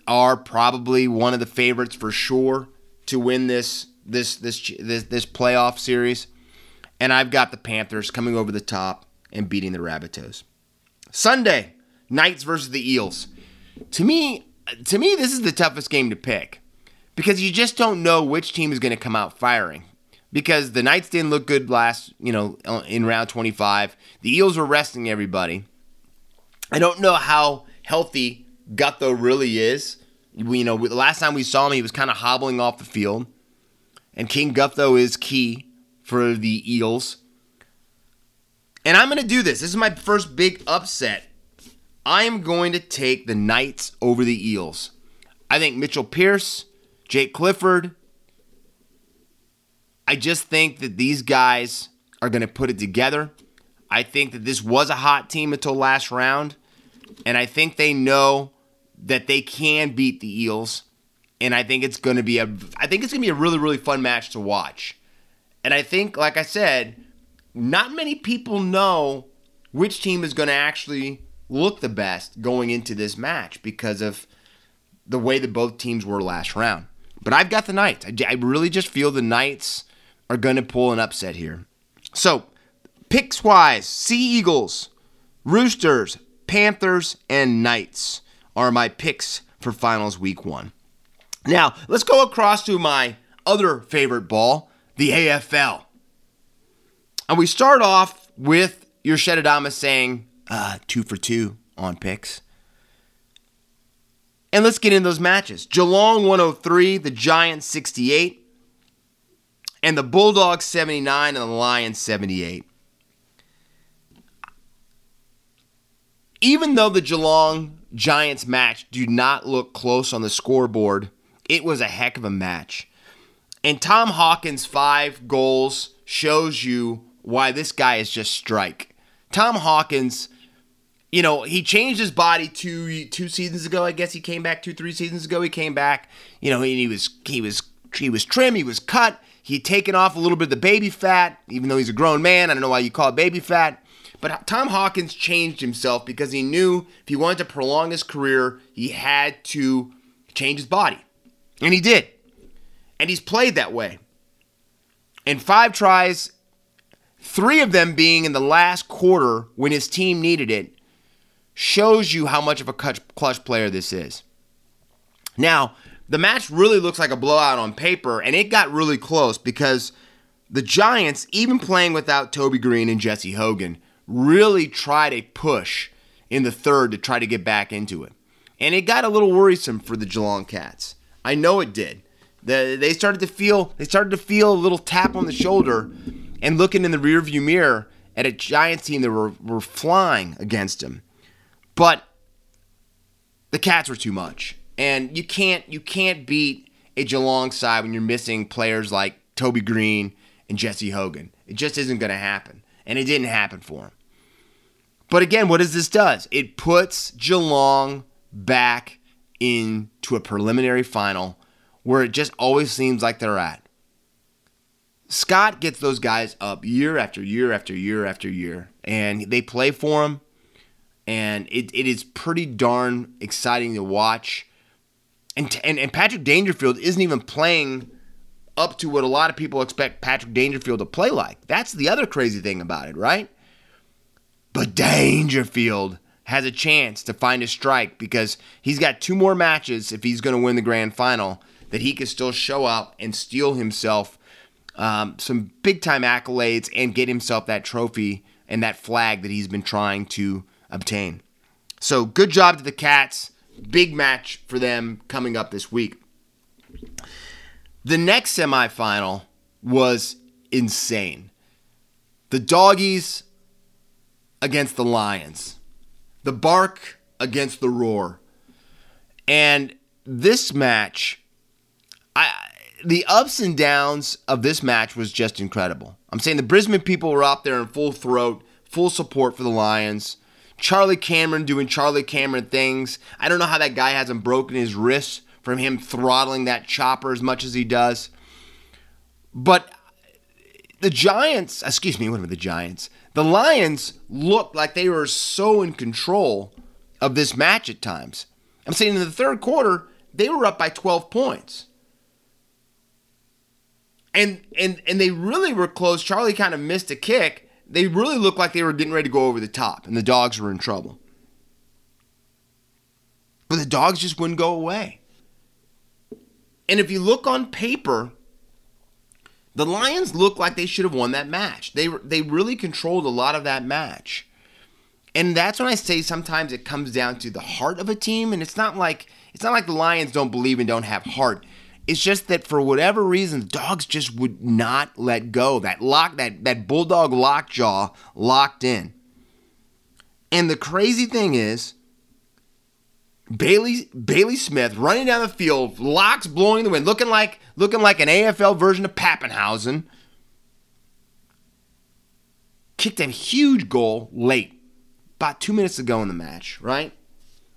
are probably one of the favorites for sure to win this this this this, this playoff series. And I've got the Panthers coming over the top and beating the Rabbitohs. Sunday, Knights versus the Eels. To me, to me, this is the toughest game to pick because you just don't know which team is going to come out firing. Because the Knights didn't look good last, you know, uh, in round 25. The Eels were resting everybody. I don't know how healthy Gutho really is. We, you know, the last time we saw him, he was kind of hobbling off the field. And King Gutho is key for the Eels. And I'm going to do this. This is my first big upset. I am going to take the Knights over the Eels. I think Mitchell Pearce Jake Clifford. I just think that these guys are going to put it together. I think that this was a hot team until last round, and I think they know that they can beat the Eels. And I think it's going to be a I think it's going to be a really really fun match to watch. And I think like I said, not many people know which team is going to actually look the best going into this match because of the way that both teams were last round. But I've got the Knights. I, I really just feel the Knights are going to pull an upset here. So, picks wise, Sea Eagles, Roosters, Panthers, and Knights are my picks for finals week one. Now, let's go across to my other favorite ball, the AFL. And we start off with your Shedadama saying uh, two for two on picks. And let's get into those matches. Geelong 103, the Giants 68, and the Bulldogs 79 and the Lions 78. Even though the Geelong Giants match do not look close on the scoreboard, it was a heck of a match. And Tom Hawkins' five goals shows you why this guy is just strike. Tom Hawkins, you know, he changed his body two two seasons ago. I guess he came back two three seasons ago. He came back. You know, he, he was he was he was trim. He was cut. He'd taken off a little bit of the baby fat, even though he's a grown man. I don't know why you call it baby fat. But Tom Hawkins changed himself because he knew if he wanted to prolong his career, he had to change his body. And he did. And he's played that way. In five tries, three of them being in the last quarter when his team needed it, shows you how much of a clutch player this is. Now, the match really looks like a blowout on paper, and it got really close because the Giants, even playing without Toby Greene and Jesse Hogan, really tried a push in the third to try to get back into it. And it got a little worrisome for the Geelong Cats. I know it did. The, they started to feel they started to feel a little tap on the shoulder and looking in the rearview mirror at a Giants team that were, were flying against them. But the Cats were too much. And you can't you can't beat a Geelong side when you're missing players like Toby Greene and Jesse Hogan. It just isn't going to happen. And it didn't happen for him. But again, what does this does? It puts Geelong back into a preliminary final where it just always seems like they're at. Scott gets those guys up year after year after year after year, and they play for him, and it, it is pretty darn exciting to watch. And, and, and Patrick Dangerfield isn't even playing up to what a lot of people expect Patrick Dangerfield to play like. That's the other crazy thing about it, right? But Dangerfield has a chance to find a strike because he's got two more matches if he's going to win the grand final that he can still show up and steal himself um, some big time accolades and get himself that trophy and that flag that he's been trying to obtain. So good job to the Cats. Big match for them coming up this week. The next semifinal was insane. The Doggies against the Lions, the Bark against the Roar. And this match, I the ups and downs of this match was just incredible. I'm saying the Brisbane people were out there in full throat, full support for the Lions. Charlie Cameron doing Charlie Cameron things. I don't know how that guy hasn't broken his wrist from him throttling that chopper as much as he does. But the Giants, excuse me, what are the Giants? The Lions looked like they were so in control of this match at times. I'm saying in the third quarter, they were up by 12 points. And and and they really were close. Charlie kind of missed a kick. They really looked like they were getting ready to go over the top, and the dogs were in trouble. But the dogs just wouldn't go away. And if you look on paper, the Lions look like they should have won that match. They they really controlled a lot of that match. And that's when I say sometimes it comes down to the heart of a team and it's not like it's not like the Lions don't believe and don't have heart. It's just that for whatever reason, dogs just would not let go. That lock that that bulldog lockjaw locked in. And the crazy thing is, Bailey Bailey Smith running down the field, locks blowing the wind, looking like looking like an AFL version of Papenhuyzen. Kicked a huge goal late, about two minutes ago in the match, right?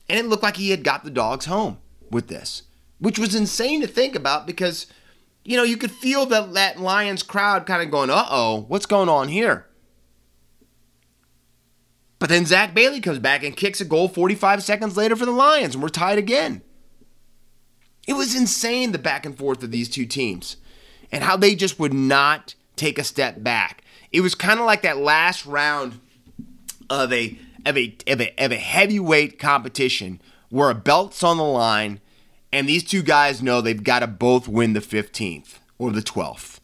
And it looked like he had got the dogs home with this, which was insane to think about because, you know, you could feel that that Lions crowd kind of going, "Uh oh, what's going on here?" But then Zac Bailey comes back and kicks a goal 45 seconds later for the Lions, and we're tied again. It was insane the back and forth of these two teams and how they just would not take a step back. It was kind of like that last round of a of a, of a of a heavyweight competition where a belt's on the line and these two guys know they've got to both win the 15th or the 12th.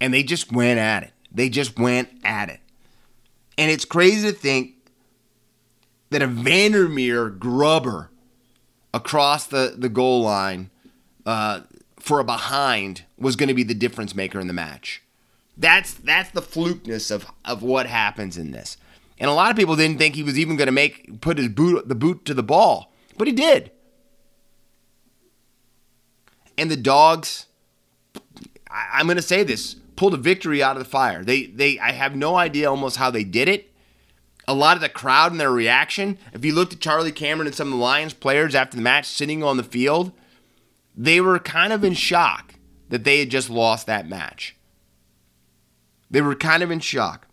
And they just went at it. They just went at it. And it's crazy to think that a Vandermeer grubber across the, the goal line uh, for a behind was going to be the difference maker in the match. That's that's the flukeness of, of what happens in this. And a lot of people didn't think he was even going to make put his boot the boot to the ball, but he did. And the dogs, I, I'm going to say this, pulled a victory out of the fire. They they I have no idea almost how they did it. A lot of the crowd and their reaction. If you looked at Charlie Cameron and some of the Lions players after the match sitting on the field, they were kind of in shock that they had just lost that match. They were kind of in shock.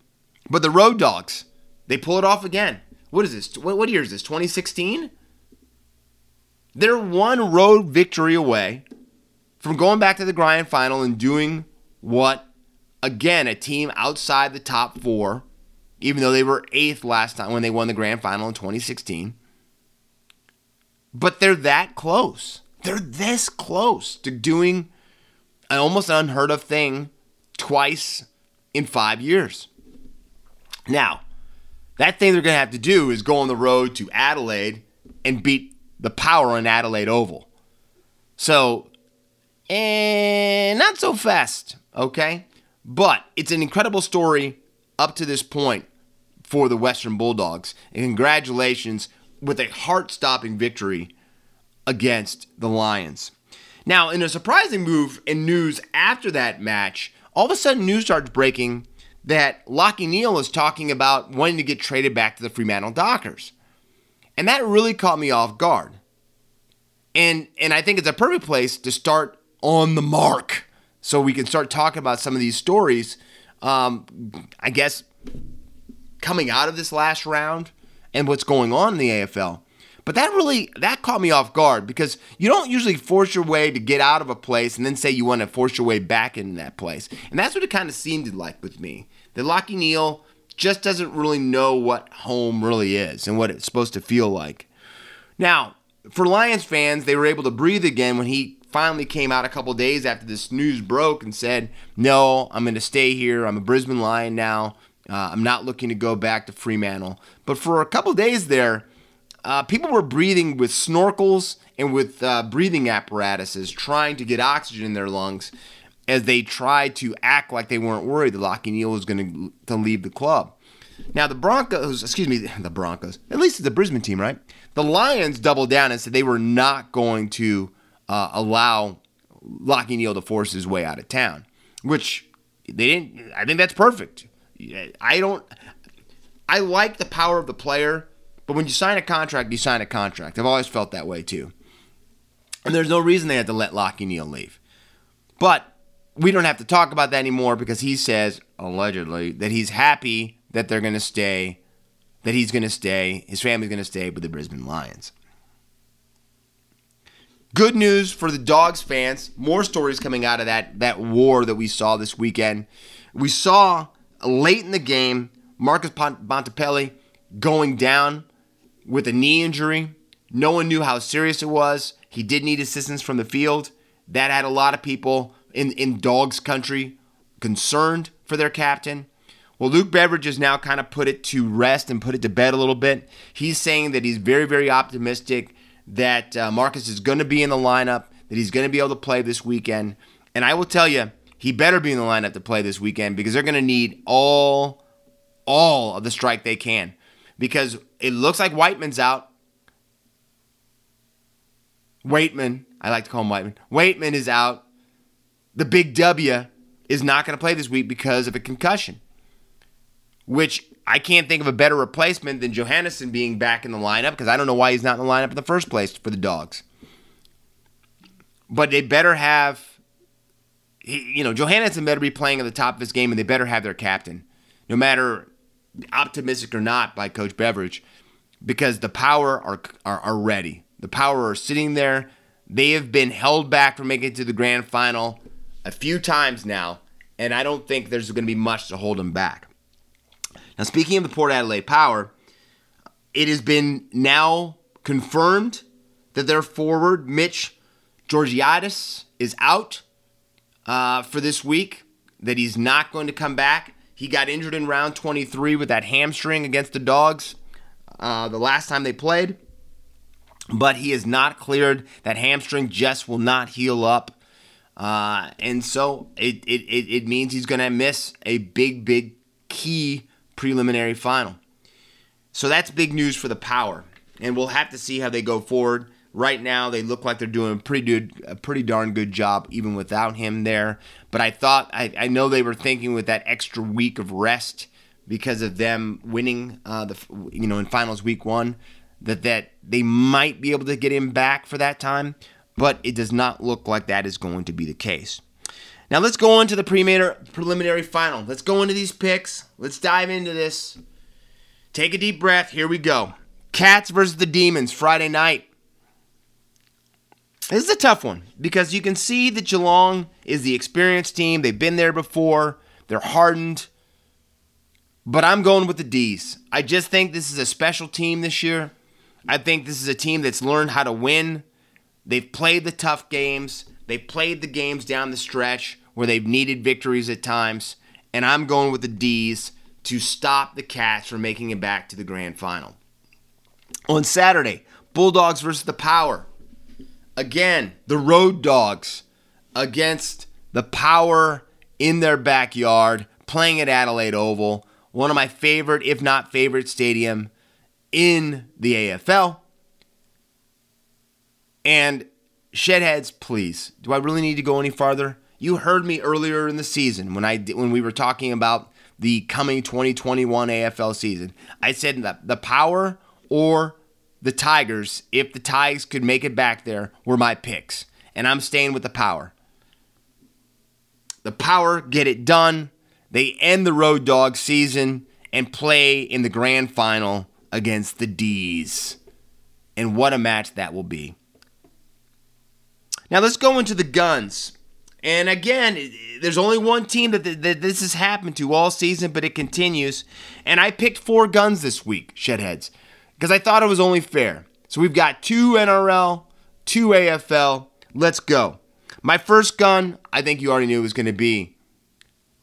But the Road Dogs, they pull it off again. What is this? What, what year is this? 2016? They're one road victory away from going back to the grand final and doing what, again, a team outside the top four, even though they were eighth last time when they won the grand final in 2016. But they're that close. They're this close to doing an almost unheard of thing twice in five years. Now, that thing they're going to have to do is go on the road to Adelaide and beat the power on Adelaide Oval. So, and not so fast, okay? But it's an incredible story up to this point for the Western Bulldogs. And congratulations with a heart stopping victory against the Lions. Now, in a surprising move in news after that match, all of a sudden news starts breaking that Lachie Neale is talking about wanting to get traded back to the Fremantle Dockers. And that really caught me off guard. And and I think it's a perfect place to start on the mark so we can start talking about some of these stories. Um, I guess coming out of this last round and what's going on in the AFL. But that really that caught me off guard because you don't usually force your way to get out of a place and then say you want to force your way back in that place. And that's what it kind of seemed like with me. That Lachie Neale just doesn't really know what home really is and what it's supposed to feel like. Now, for Lions fans, they were able to breathe again when he finally came out a couple days after this news broke and said, "No, I'm going to stay here. I'm a Brisbane Lion now. Uh, I'm not looking to go back to Fremantle." But for a couple days there, uh, people were breathing with snorkels and with uh, breathing apparatuses, trying to get oxygen in their lungs as they tried to act like they weren't worried that Lachie Neale was going to leave the club. Now, the Broncos, excuse me, [laughs] the Broncos, at least it's the Brisbane team, right? The Lions doubled down and said they were not going to uh, allow Lachie Neale to force his way out of town, which they didn't. I think that's perfect. I don't. I like the power of the player but when you sign a contract, you sign a contract. I've always felt that way too. And there's no reason they had to let Lachie Neale leave. But we don't have to talk about that anymore because he says, allegedly, that he's happy that they're going to stay, that he's going to stay, his family's going to stay with the Brisbane Lions. Good news for the Dogs fans. More stories coming out of that, that war that we saw this weekend. We saw late in the game Marcus Bontempelli going down with a knee injury. No one knew how serious it was. He did need assistance from the field. That had a lot of people in, in Dogs country concerned for their captain. Well, Luke Beveridge has now kind of put it to rest and put it to bed a little bit. He's saying that he's very, very optimistic that uh, Marcus is going to be in the lineup, that he's going to be able to play this weekend. And I will tell you, he better be in the lineup to play this weekend because they're going to need all, all of the strike they can because it looks like Whiteman's out. Weightman, I like to call him Whiteman. Weightman is out. The big W is not going to play this week because of a concussion, which I can't think of a better replacement than Johannisen being back in the lineup because I don't know why he's not in the lineup in the first place for the Dogs. But they better have, you know, Johannisen better be playing at the top of his game and they better have their captain. No matter optimistic or not by Coach Beveridge, because the power are, are, are ready. The power are sitting there. They have been held back from making it to the grand final a few times now, and I don't think there's going to be much to hold them back. Now, speaking of the Port Adelaide Power, it has been now confirmed that their forward, Mitch Georgiades, is out uh, for this week, that he's not going to come back. He got injured in round 23 with that hamstring against the Dogs uh, the last time they played, but he is not cleared. That hamstring just will not heal up. Uh, and so it, it, it, it means he's going to miss a big, big key preliminary final. So that's big news for the power. And we'll have to see how they go forward. Right now, they look like they're doing a pretty good, a pretty darn good job, even without him there. But I thought, I, I know they were thinking with that extra week of rest because of them winning uh, the, you know, in finals week one, that that they might be able to get him back for that time. But it does not look like that is going to be the case. Now let's go on to the preliminary final. Let's go into these picks. Let's dive into this. Take a deep breath. Here we go. Cats versus the Demons Friday night. This is a tough one because you can see that Geelong is the experienced team. They've been there before, they're hardened. But I'm going with the D's. I just think this is a special team this year. I think this is a team that's learned how to win. They've played the tough games, they've played the games down the stretch where they've needed victories at times. And I'm going with the D's to stop the Cats from making it back to the grand final. On Saturday, Bulldogs versus the Power. Again, the road dogs against the power in their backyard, playing at Adelaide Oval, one of my favorite, if not favorite, stadium in the AFL. And Shedheads, please, do I really need to go any farther? You heard me earlier in the season when I when we were talking about the coming 2021 AFL season. I said that the power or the Tigers, if the Tigers could make it back there, were my picks. And I'm staying with the power. The power get it done. They end the road dog season and play in the grand final against the D's. And what a match that will be. Now let's go into the guns. And again, there's only one team that, that this has happened to all season, but it continues. And I picked four guns this week, Shedheads because I thought it was only fair. So we've got two NRL, two AFL. Let's go. My first gun, I think you already knew was going to be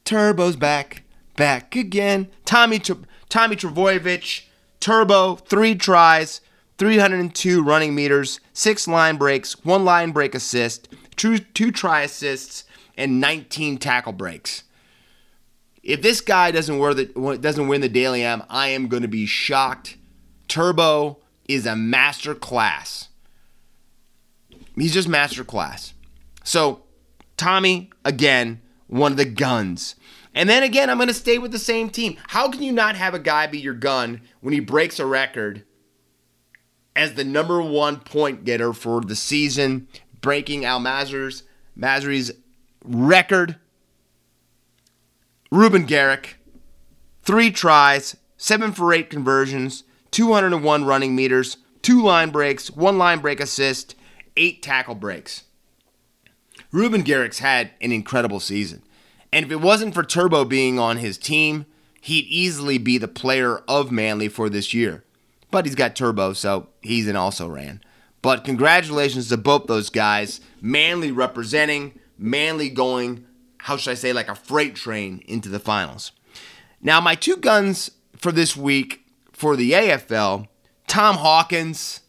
Turbo's back, back again. Tommy Tommy Trbojevic, Turbo, three tries, 302 running meters, six line breaks, one line break assist, two, two try assists, and 19 tackle breaks. If this guy doesn't, wear the, doesn't win the Dally M, I am going to be shocked Turbo is a master class. He's just master class. So, Tommy, again, one of the guns. And then again, I'm going to stay with the same team. How can you not have a guy be your gun when he breaks a record as the number one point getter for the season, breaking El Masri's record? Reuben Garrick, three tries, seven for eight conversions, 201 running meters, two line breaks, one line break assist, eight tackle breaks. Reuben Garrick's had an incredible season. And if it wasn't for Turbo being on his team, he'd easily be the player of Manly for this year. But he's got Turbo, so he's an also ran. But congratulations to both those guys. Manly representing, Manly going, how should I say, like a freight train into the finals. Now, my two guns for this week for the AFL, Tom Hawkins.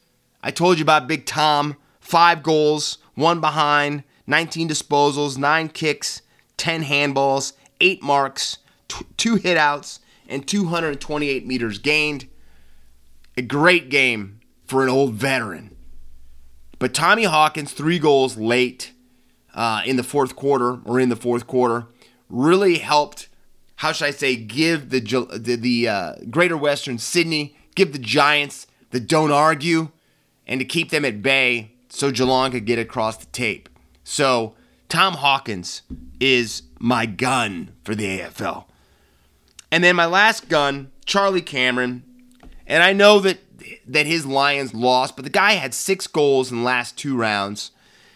I told you about Big Tom. Five goals, one behind, 19 disposals, nine kicks, 10 handballs, eight marks, t- two hitouts, and 228 meters gained. A great game for an old veteran. But Tommy Hawkins, three goals late uh, in the fourth quarter, or in the fourth quarter, really helped how should I say, give the the, the uh, Greater Western Sydney, give the Giants the don't argue, and to keep them at bay so Geelong could get across the tape. So Tom Hawkins is my gun for the AFL. And then my last gun, Charlie Cameron. And I know that that his Lions lost, but the guy had six goals in the last two rounds.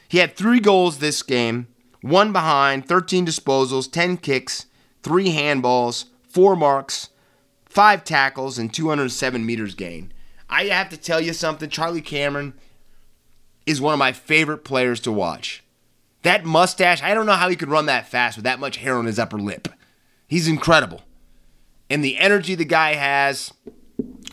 He had three goals this game, one behind, 13 disposals, 10 kicks, three handballs, four marks, five tackles, and 207 meters gained. I have to tell you something, Charlie Cameron is one of my favorite players to watch. That mustache, I don't know how he could run that fast with that much hair on his upper lip. He's incredible. And the energy the guy has,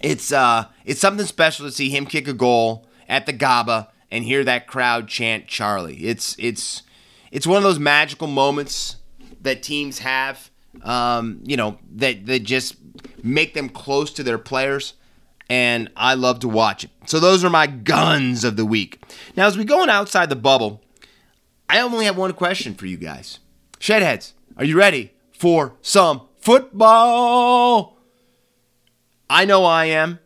it's uh it's something special to see him kick a goal at the Gabba and hear that crowd chant Charlie. It's it's it's one of those magical moments that teams have um, you know, that that just make them close to their players and I love to watch it. So those are my guns of the week. Now, as we go on outside the bubble, I only have one question for you guys. Shedheads, are you ready for some football? I know I am.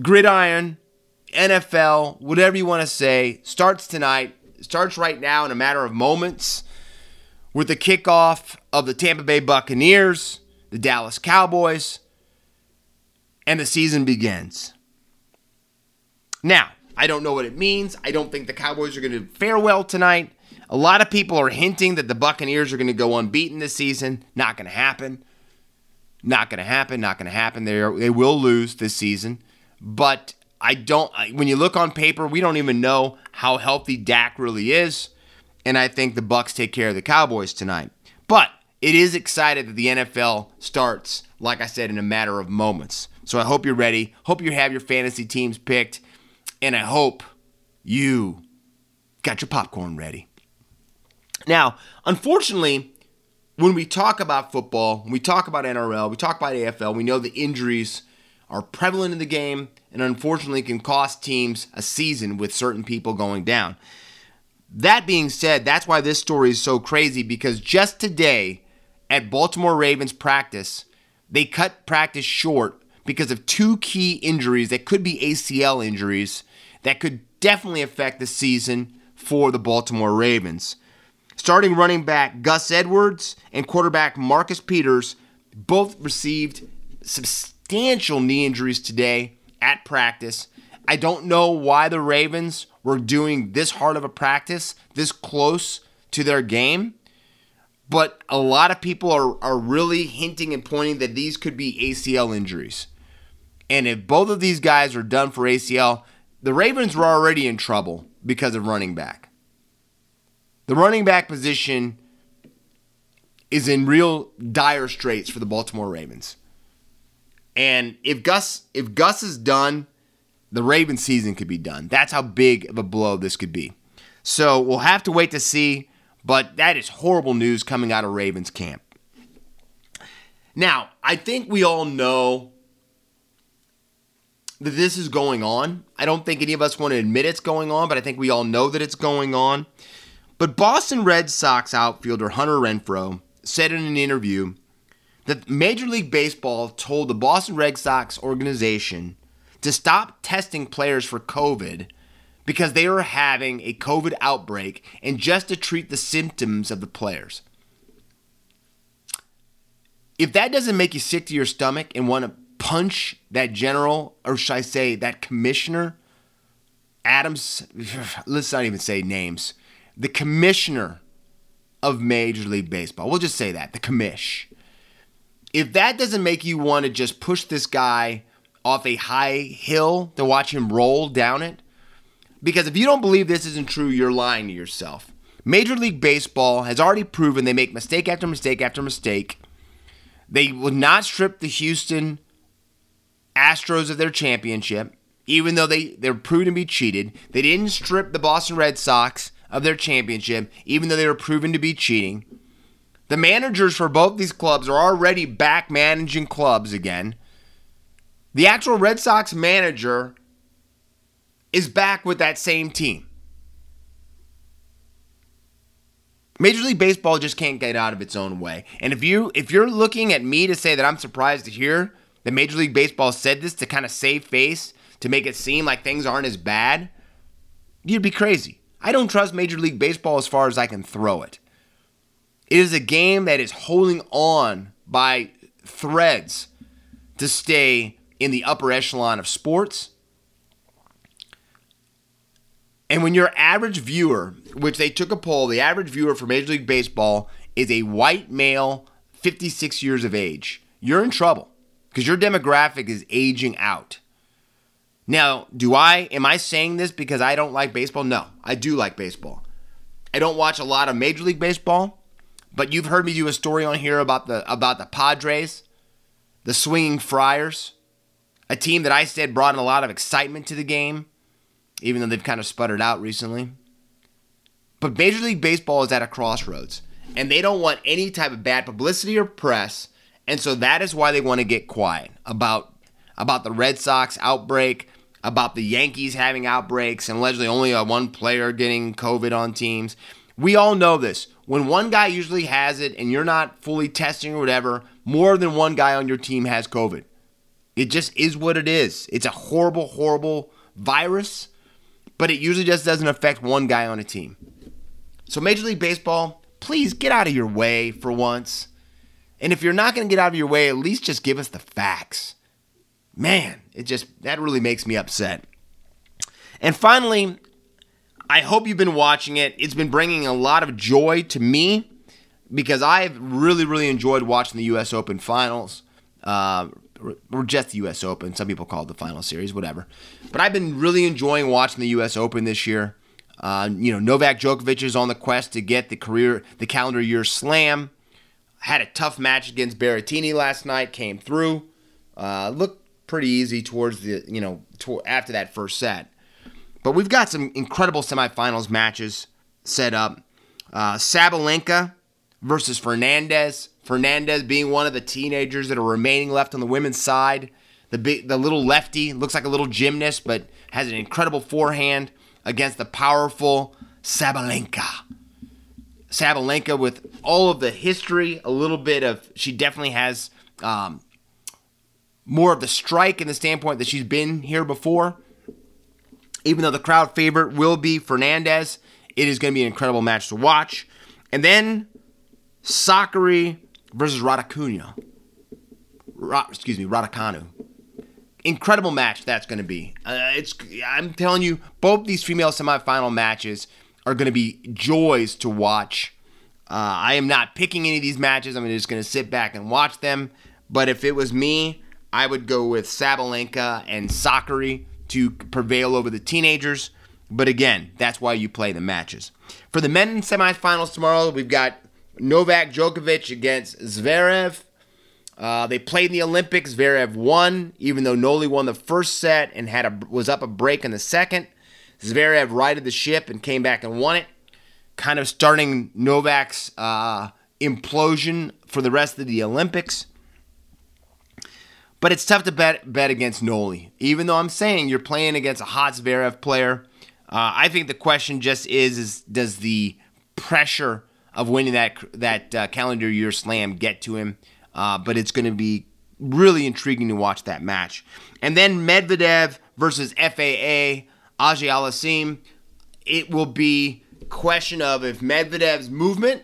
Gridiron, NFL, whatever you want to say, starts tonight, starts right now in a matter of moments with the kickoff of the Tampa Bay Buccaneers, the Dallas Cowboys, and the season begins. Now, I don't know what it means. I don't think the Cowboys are going to fare well tonight. A lot of people are hinting that the Buccaneers are going to go unbeaten this season. Not going to happen. Not going to happen. Not going to happen. They they will lose this season. But I don't. When you look on paper, we don't even know how healthy Dak really is, and I think the Bucks take care of the Cowboys tonight. But it is excited that the NFL starts, like I said, in a matter of moments. So I hope you're ready. Hope you have your fantasy teams picked. And I hope you got your popcorn ready. Now, unfortunately, when we talk about football, when we talk about NRL, we talk about AFL, we know the injuries are prevalent in the game and unfortunately can cost teams a season with certain people going down. That being said, that's why this story is so crazy because just today at Baltimore Ravens practice, they cut practice short because of two key injuries that could be ACL injuries that could definitely affect the season for the Baltimore Ravens. Starting running back Gus Edwards and quarterback Marcus Peters both received substantial knee injuries today at practice. I don't know why the Ravens were doing this hard of a practice this close to their game but a lot of people are, are really hinting and pointing that these could be ACL injuries. And if both of these guys are done for ACL, the Ravens were already in trouble because of running back. The running back position is in real dire straits for the Baltimore Ravens. And if Gus if Gus is done, the Ravens season could be done. That's how big of a blow this could be. So we'll have to wait to see, but that is horrible news coming out of Ravens camp. Now, I think we all know that this is going on. I don't think any of us want to admit it's going on, but I think we all know that it's going on. But Boston Red Sox outfielder Hunter Renfroe said in an interview that Major League Baseball told the Boston Red Sox organization to stop testing players for COVID because they were having a COVID outbreak and just to treat the symptoms of the players. If that doesn't make you sick to your stomach and want to punch that general, or should I say that commissioner, Adams, [sighs] let's not even say names, the commissioner of Major League Baseball. We'll just say that, the commish. If that doesn't make you want to just push this guy off a high hill to watch him roll down it, because if you don't believe this isn't true, you're lying to yourself. Major League Baseball has already proven they make mistake after mistake after mistake. They will not strip the Houston Astros of their championship, even though they, they're proven to be cheated. They didn't strip the Boston Red Sox of their championship, even though they were proven to be cheating. The managers for both these clubs are already back managing clubs again. The actual Red Sox manager is back with that same team. Major League Baseball just can't get out of its own way. And if you if you're looking at me to say that I'm surprised to hear that Major League Baseball said this to kind of save face, to make it seem like things aren't as bad, you'd be crazy. I don't trust Major League Baseball as far as I can throw it. It is a game that is holding on by threads to stay in the upper echelon of sports. And when your average viewer, which they took a poll, the average viewer for Major League Baseball is a white male, 56 years of age, you're in trouble because your demographic is aging out. Now, do I am I saying this because I don't like baseball? No, I do like baseball. I don't watch a lot of Major League Baseball, but you've heard me do a story on here about the about the Padres, the Swinging Friars, a team that I said brought in a lot of excitement to the game, even though they've kind of sputtered out recently. But Major League Baseball is at a crossroads, and they don't want any type of bad publicity or press, and so that is why they want to get quiet about about the Red Sox outbreak, about the Yankees having outbreaks, and allegedly only a one player getting COVID on teams. We all know this. When one guy usually has it and you're not fully testing or whatever, more than one guy on your team has COVID. It just is what it is. It's a horrible, horrible virus, but it usually just doesn't affect one guy on a team. So, Major League Baseball, please get out of your way for once. And if you're not going to get out of your way, at least just give us the facts. Man, it just, that really makes me upset. And finally, I hope you've been watching it. It's been bringing a lot of joy to me because I've really, really enjoyed watching the U.S. Open finals. Uh, or just the U.S. Open. Some people call it the final series, whatever. But I've been really enjoying watching the U.S. Open this year. Uh, you know, Novak Djokovic is on the quest to get the career, the calendar year slam. Had a tough match against Berrettini last night. Came through. Uh, looked pretty easy towards the, you know, to, after that first set. But we've got some incredible semifinals matches set up. Uh, Sabalenka versus Fernandez. Fernandez being one of the teenagers that are remaining left on the women's side. The big, the little lefty looks like a little gymnast, but has an incredible forehand against the powerful Sabalenka. Sabalenka with all of the history, a little bit of she definitely has um, more of the strike in the standpoint that she's been here before. Even though the crowd favorite will be Fernandez, it is going to be an incredible match to watch. And then Sakkari versus Raducanu. Ra- excuse me, Raducanu. Incredible match that's going to be. Uh, it's I'm telling you, both these female semifinal matches are going to be joys to watch. Uh, I am not picking any of these matches. I'm just going to sit back and watch them. But if it was me, I would go with Sabalenka and Sakkari to prevail over the teenagers. But again, that's why you play the matches. For the men semifinals tomorrow, we've got Novak Djokovic against Zverev. Uh, they played in the Olympics. Zverev won, even though Nole won the first set and had a was up a break in the second. Zverev righted the ship and came back and won it, kind of starting Novak's uh, implosion for the rest of the Olympics. But it's tough to bet bet against Nole, even though I'm saying you're playing against a hot Zverev player. Uh, I think the question just is: is does the pressure of winning that that uh, calendar year slam get to him. Uh, but it's going to be really intriguing to watch that match. And then Medvedev versus FAA Auger-Aliassime. It will be question of if Medvedev's movement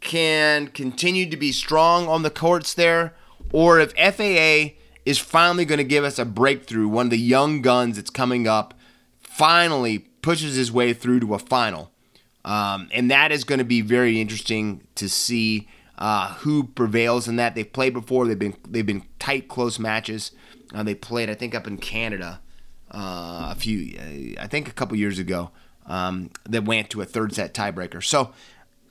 can continue to be strong on the courts there, or if FAA is finally going to give us a breakthrough. One of the young guns that's coming up finally pushes his way through to a final. Um, and that is going to be very interesting to see uh, who prevails in that. They've played before. They've been they've been tight, close matches. Uh, they played, I think, up in Canada uh, a few, I think, a couple years ago. Um, that went to a third set tiebreaker. So,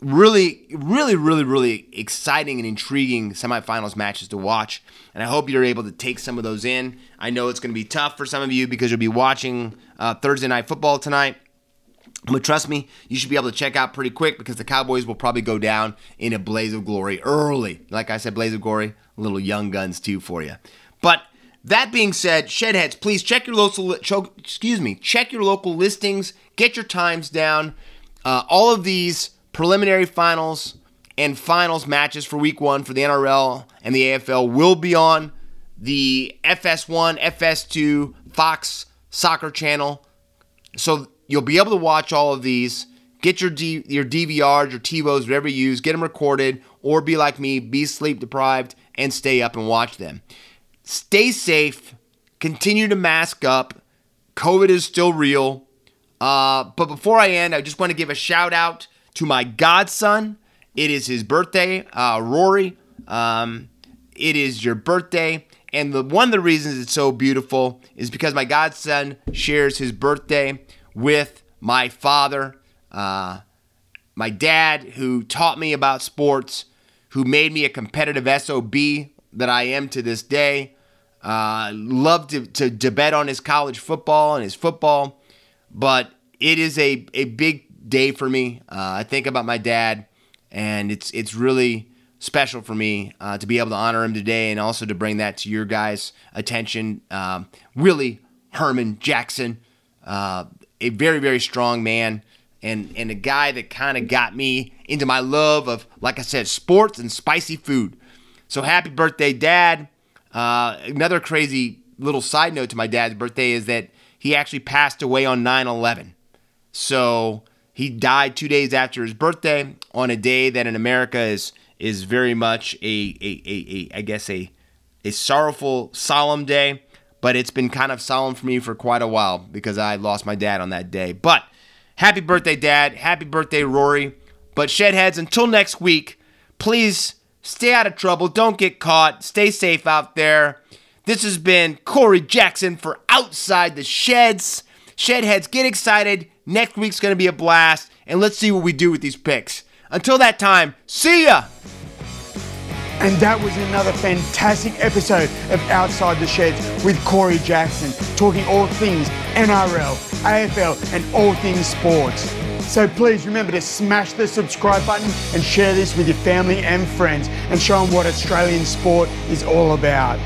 really, really, really, really exciting and intriguing semifinals matches to watch. And I hope you're able to take some of those in. I know it's going to be tough for some of you because you'll be watching uh, Thursday night football tonight. But trust me, you should be able to check out pretty quick because the Cowboys will probably go down in a blaze of glory early. Like I said, blaze of glory, little young guns too for you. But that being said, Shedheads, please check your local. Excuse me, check your local listings. Get your times down. Uh, all of these preliminary finals and finals matches for Week One for the NRL and the AFL will be on the FS1, FS2, Fox Soccer Channel. So You'll be able to watch all of these. Get your D, your DVRs, your TiVos, whatever you use, get them recorded, or be like me, be sleep deprived and stay up and watch them. Stay safe. Continue to mask up. COVID is still real. Uh, but before I end, I just want to give a shout out to my godson. It is his birthday, uh, Rory. Um, it is your birthday. And the one of the reasons it's so beautiful is because my godson shares his birthday with my father, uh, my dad, who taught me about sports, who made me a competitive SOB that I am to this day. Uh, loved to, to, to bet on his college football and his football, but it is a, a big day for me. Uh, I think about my dad, and it's it's really special for me uh, to be able to honor him today and also to bring that to your guys' attention. Um, really, Herman Jackson, uh, a very, very strong man and, and a guy that kind of got me into my love of, like I said, sports and spicy food. So happy birthday, Dad. Uh, another crazy little side note to my dad's birthday is that he actually passed away on 9 11. So he died two days after his birthday on a day that in America is is very much a, a, a, a I guess a a sorrowful, solemn day. But it's been kind of solemn for me for quite a while because I lost my dad on that day. But happy birthday, Dad! Happy birthday, Rory! But shedheads, until next week, please stay out of trouble. Don't get caught. Stay safe out there. This has been Corey Jackson for Outside the Sheds. Shedheads, get excited. Next week's going to be a blast. And let's see what we do with these picks. Until that time, see ya! And that was another fantastic episode of Outside the Sheds with Corey Jackson, talking all things NRL, AFL, and all things sports. So please remember to smash the subscribe button and share this with your family and friends and show them what Australian sport is all about.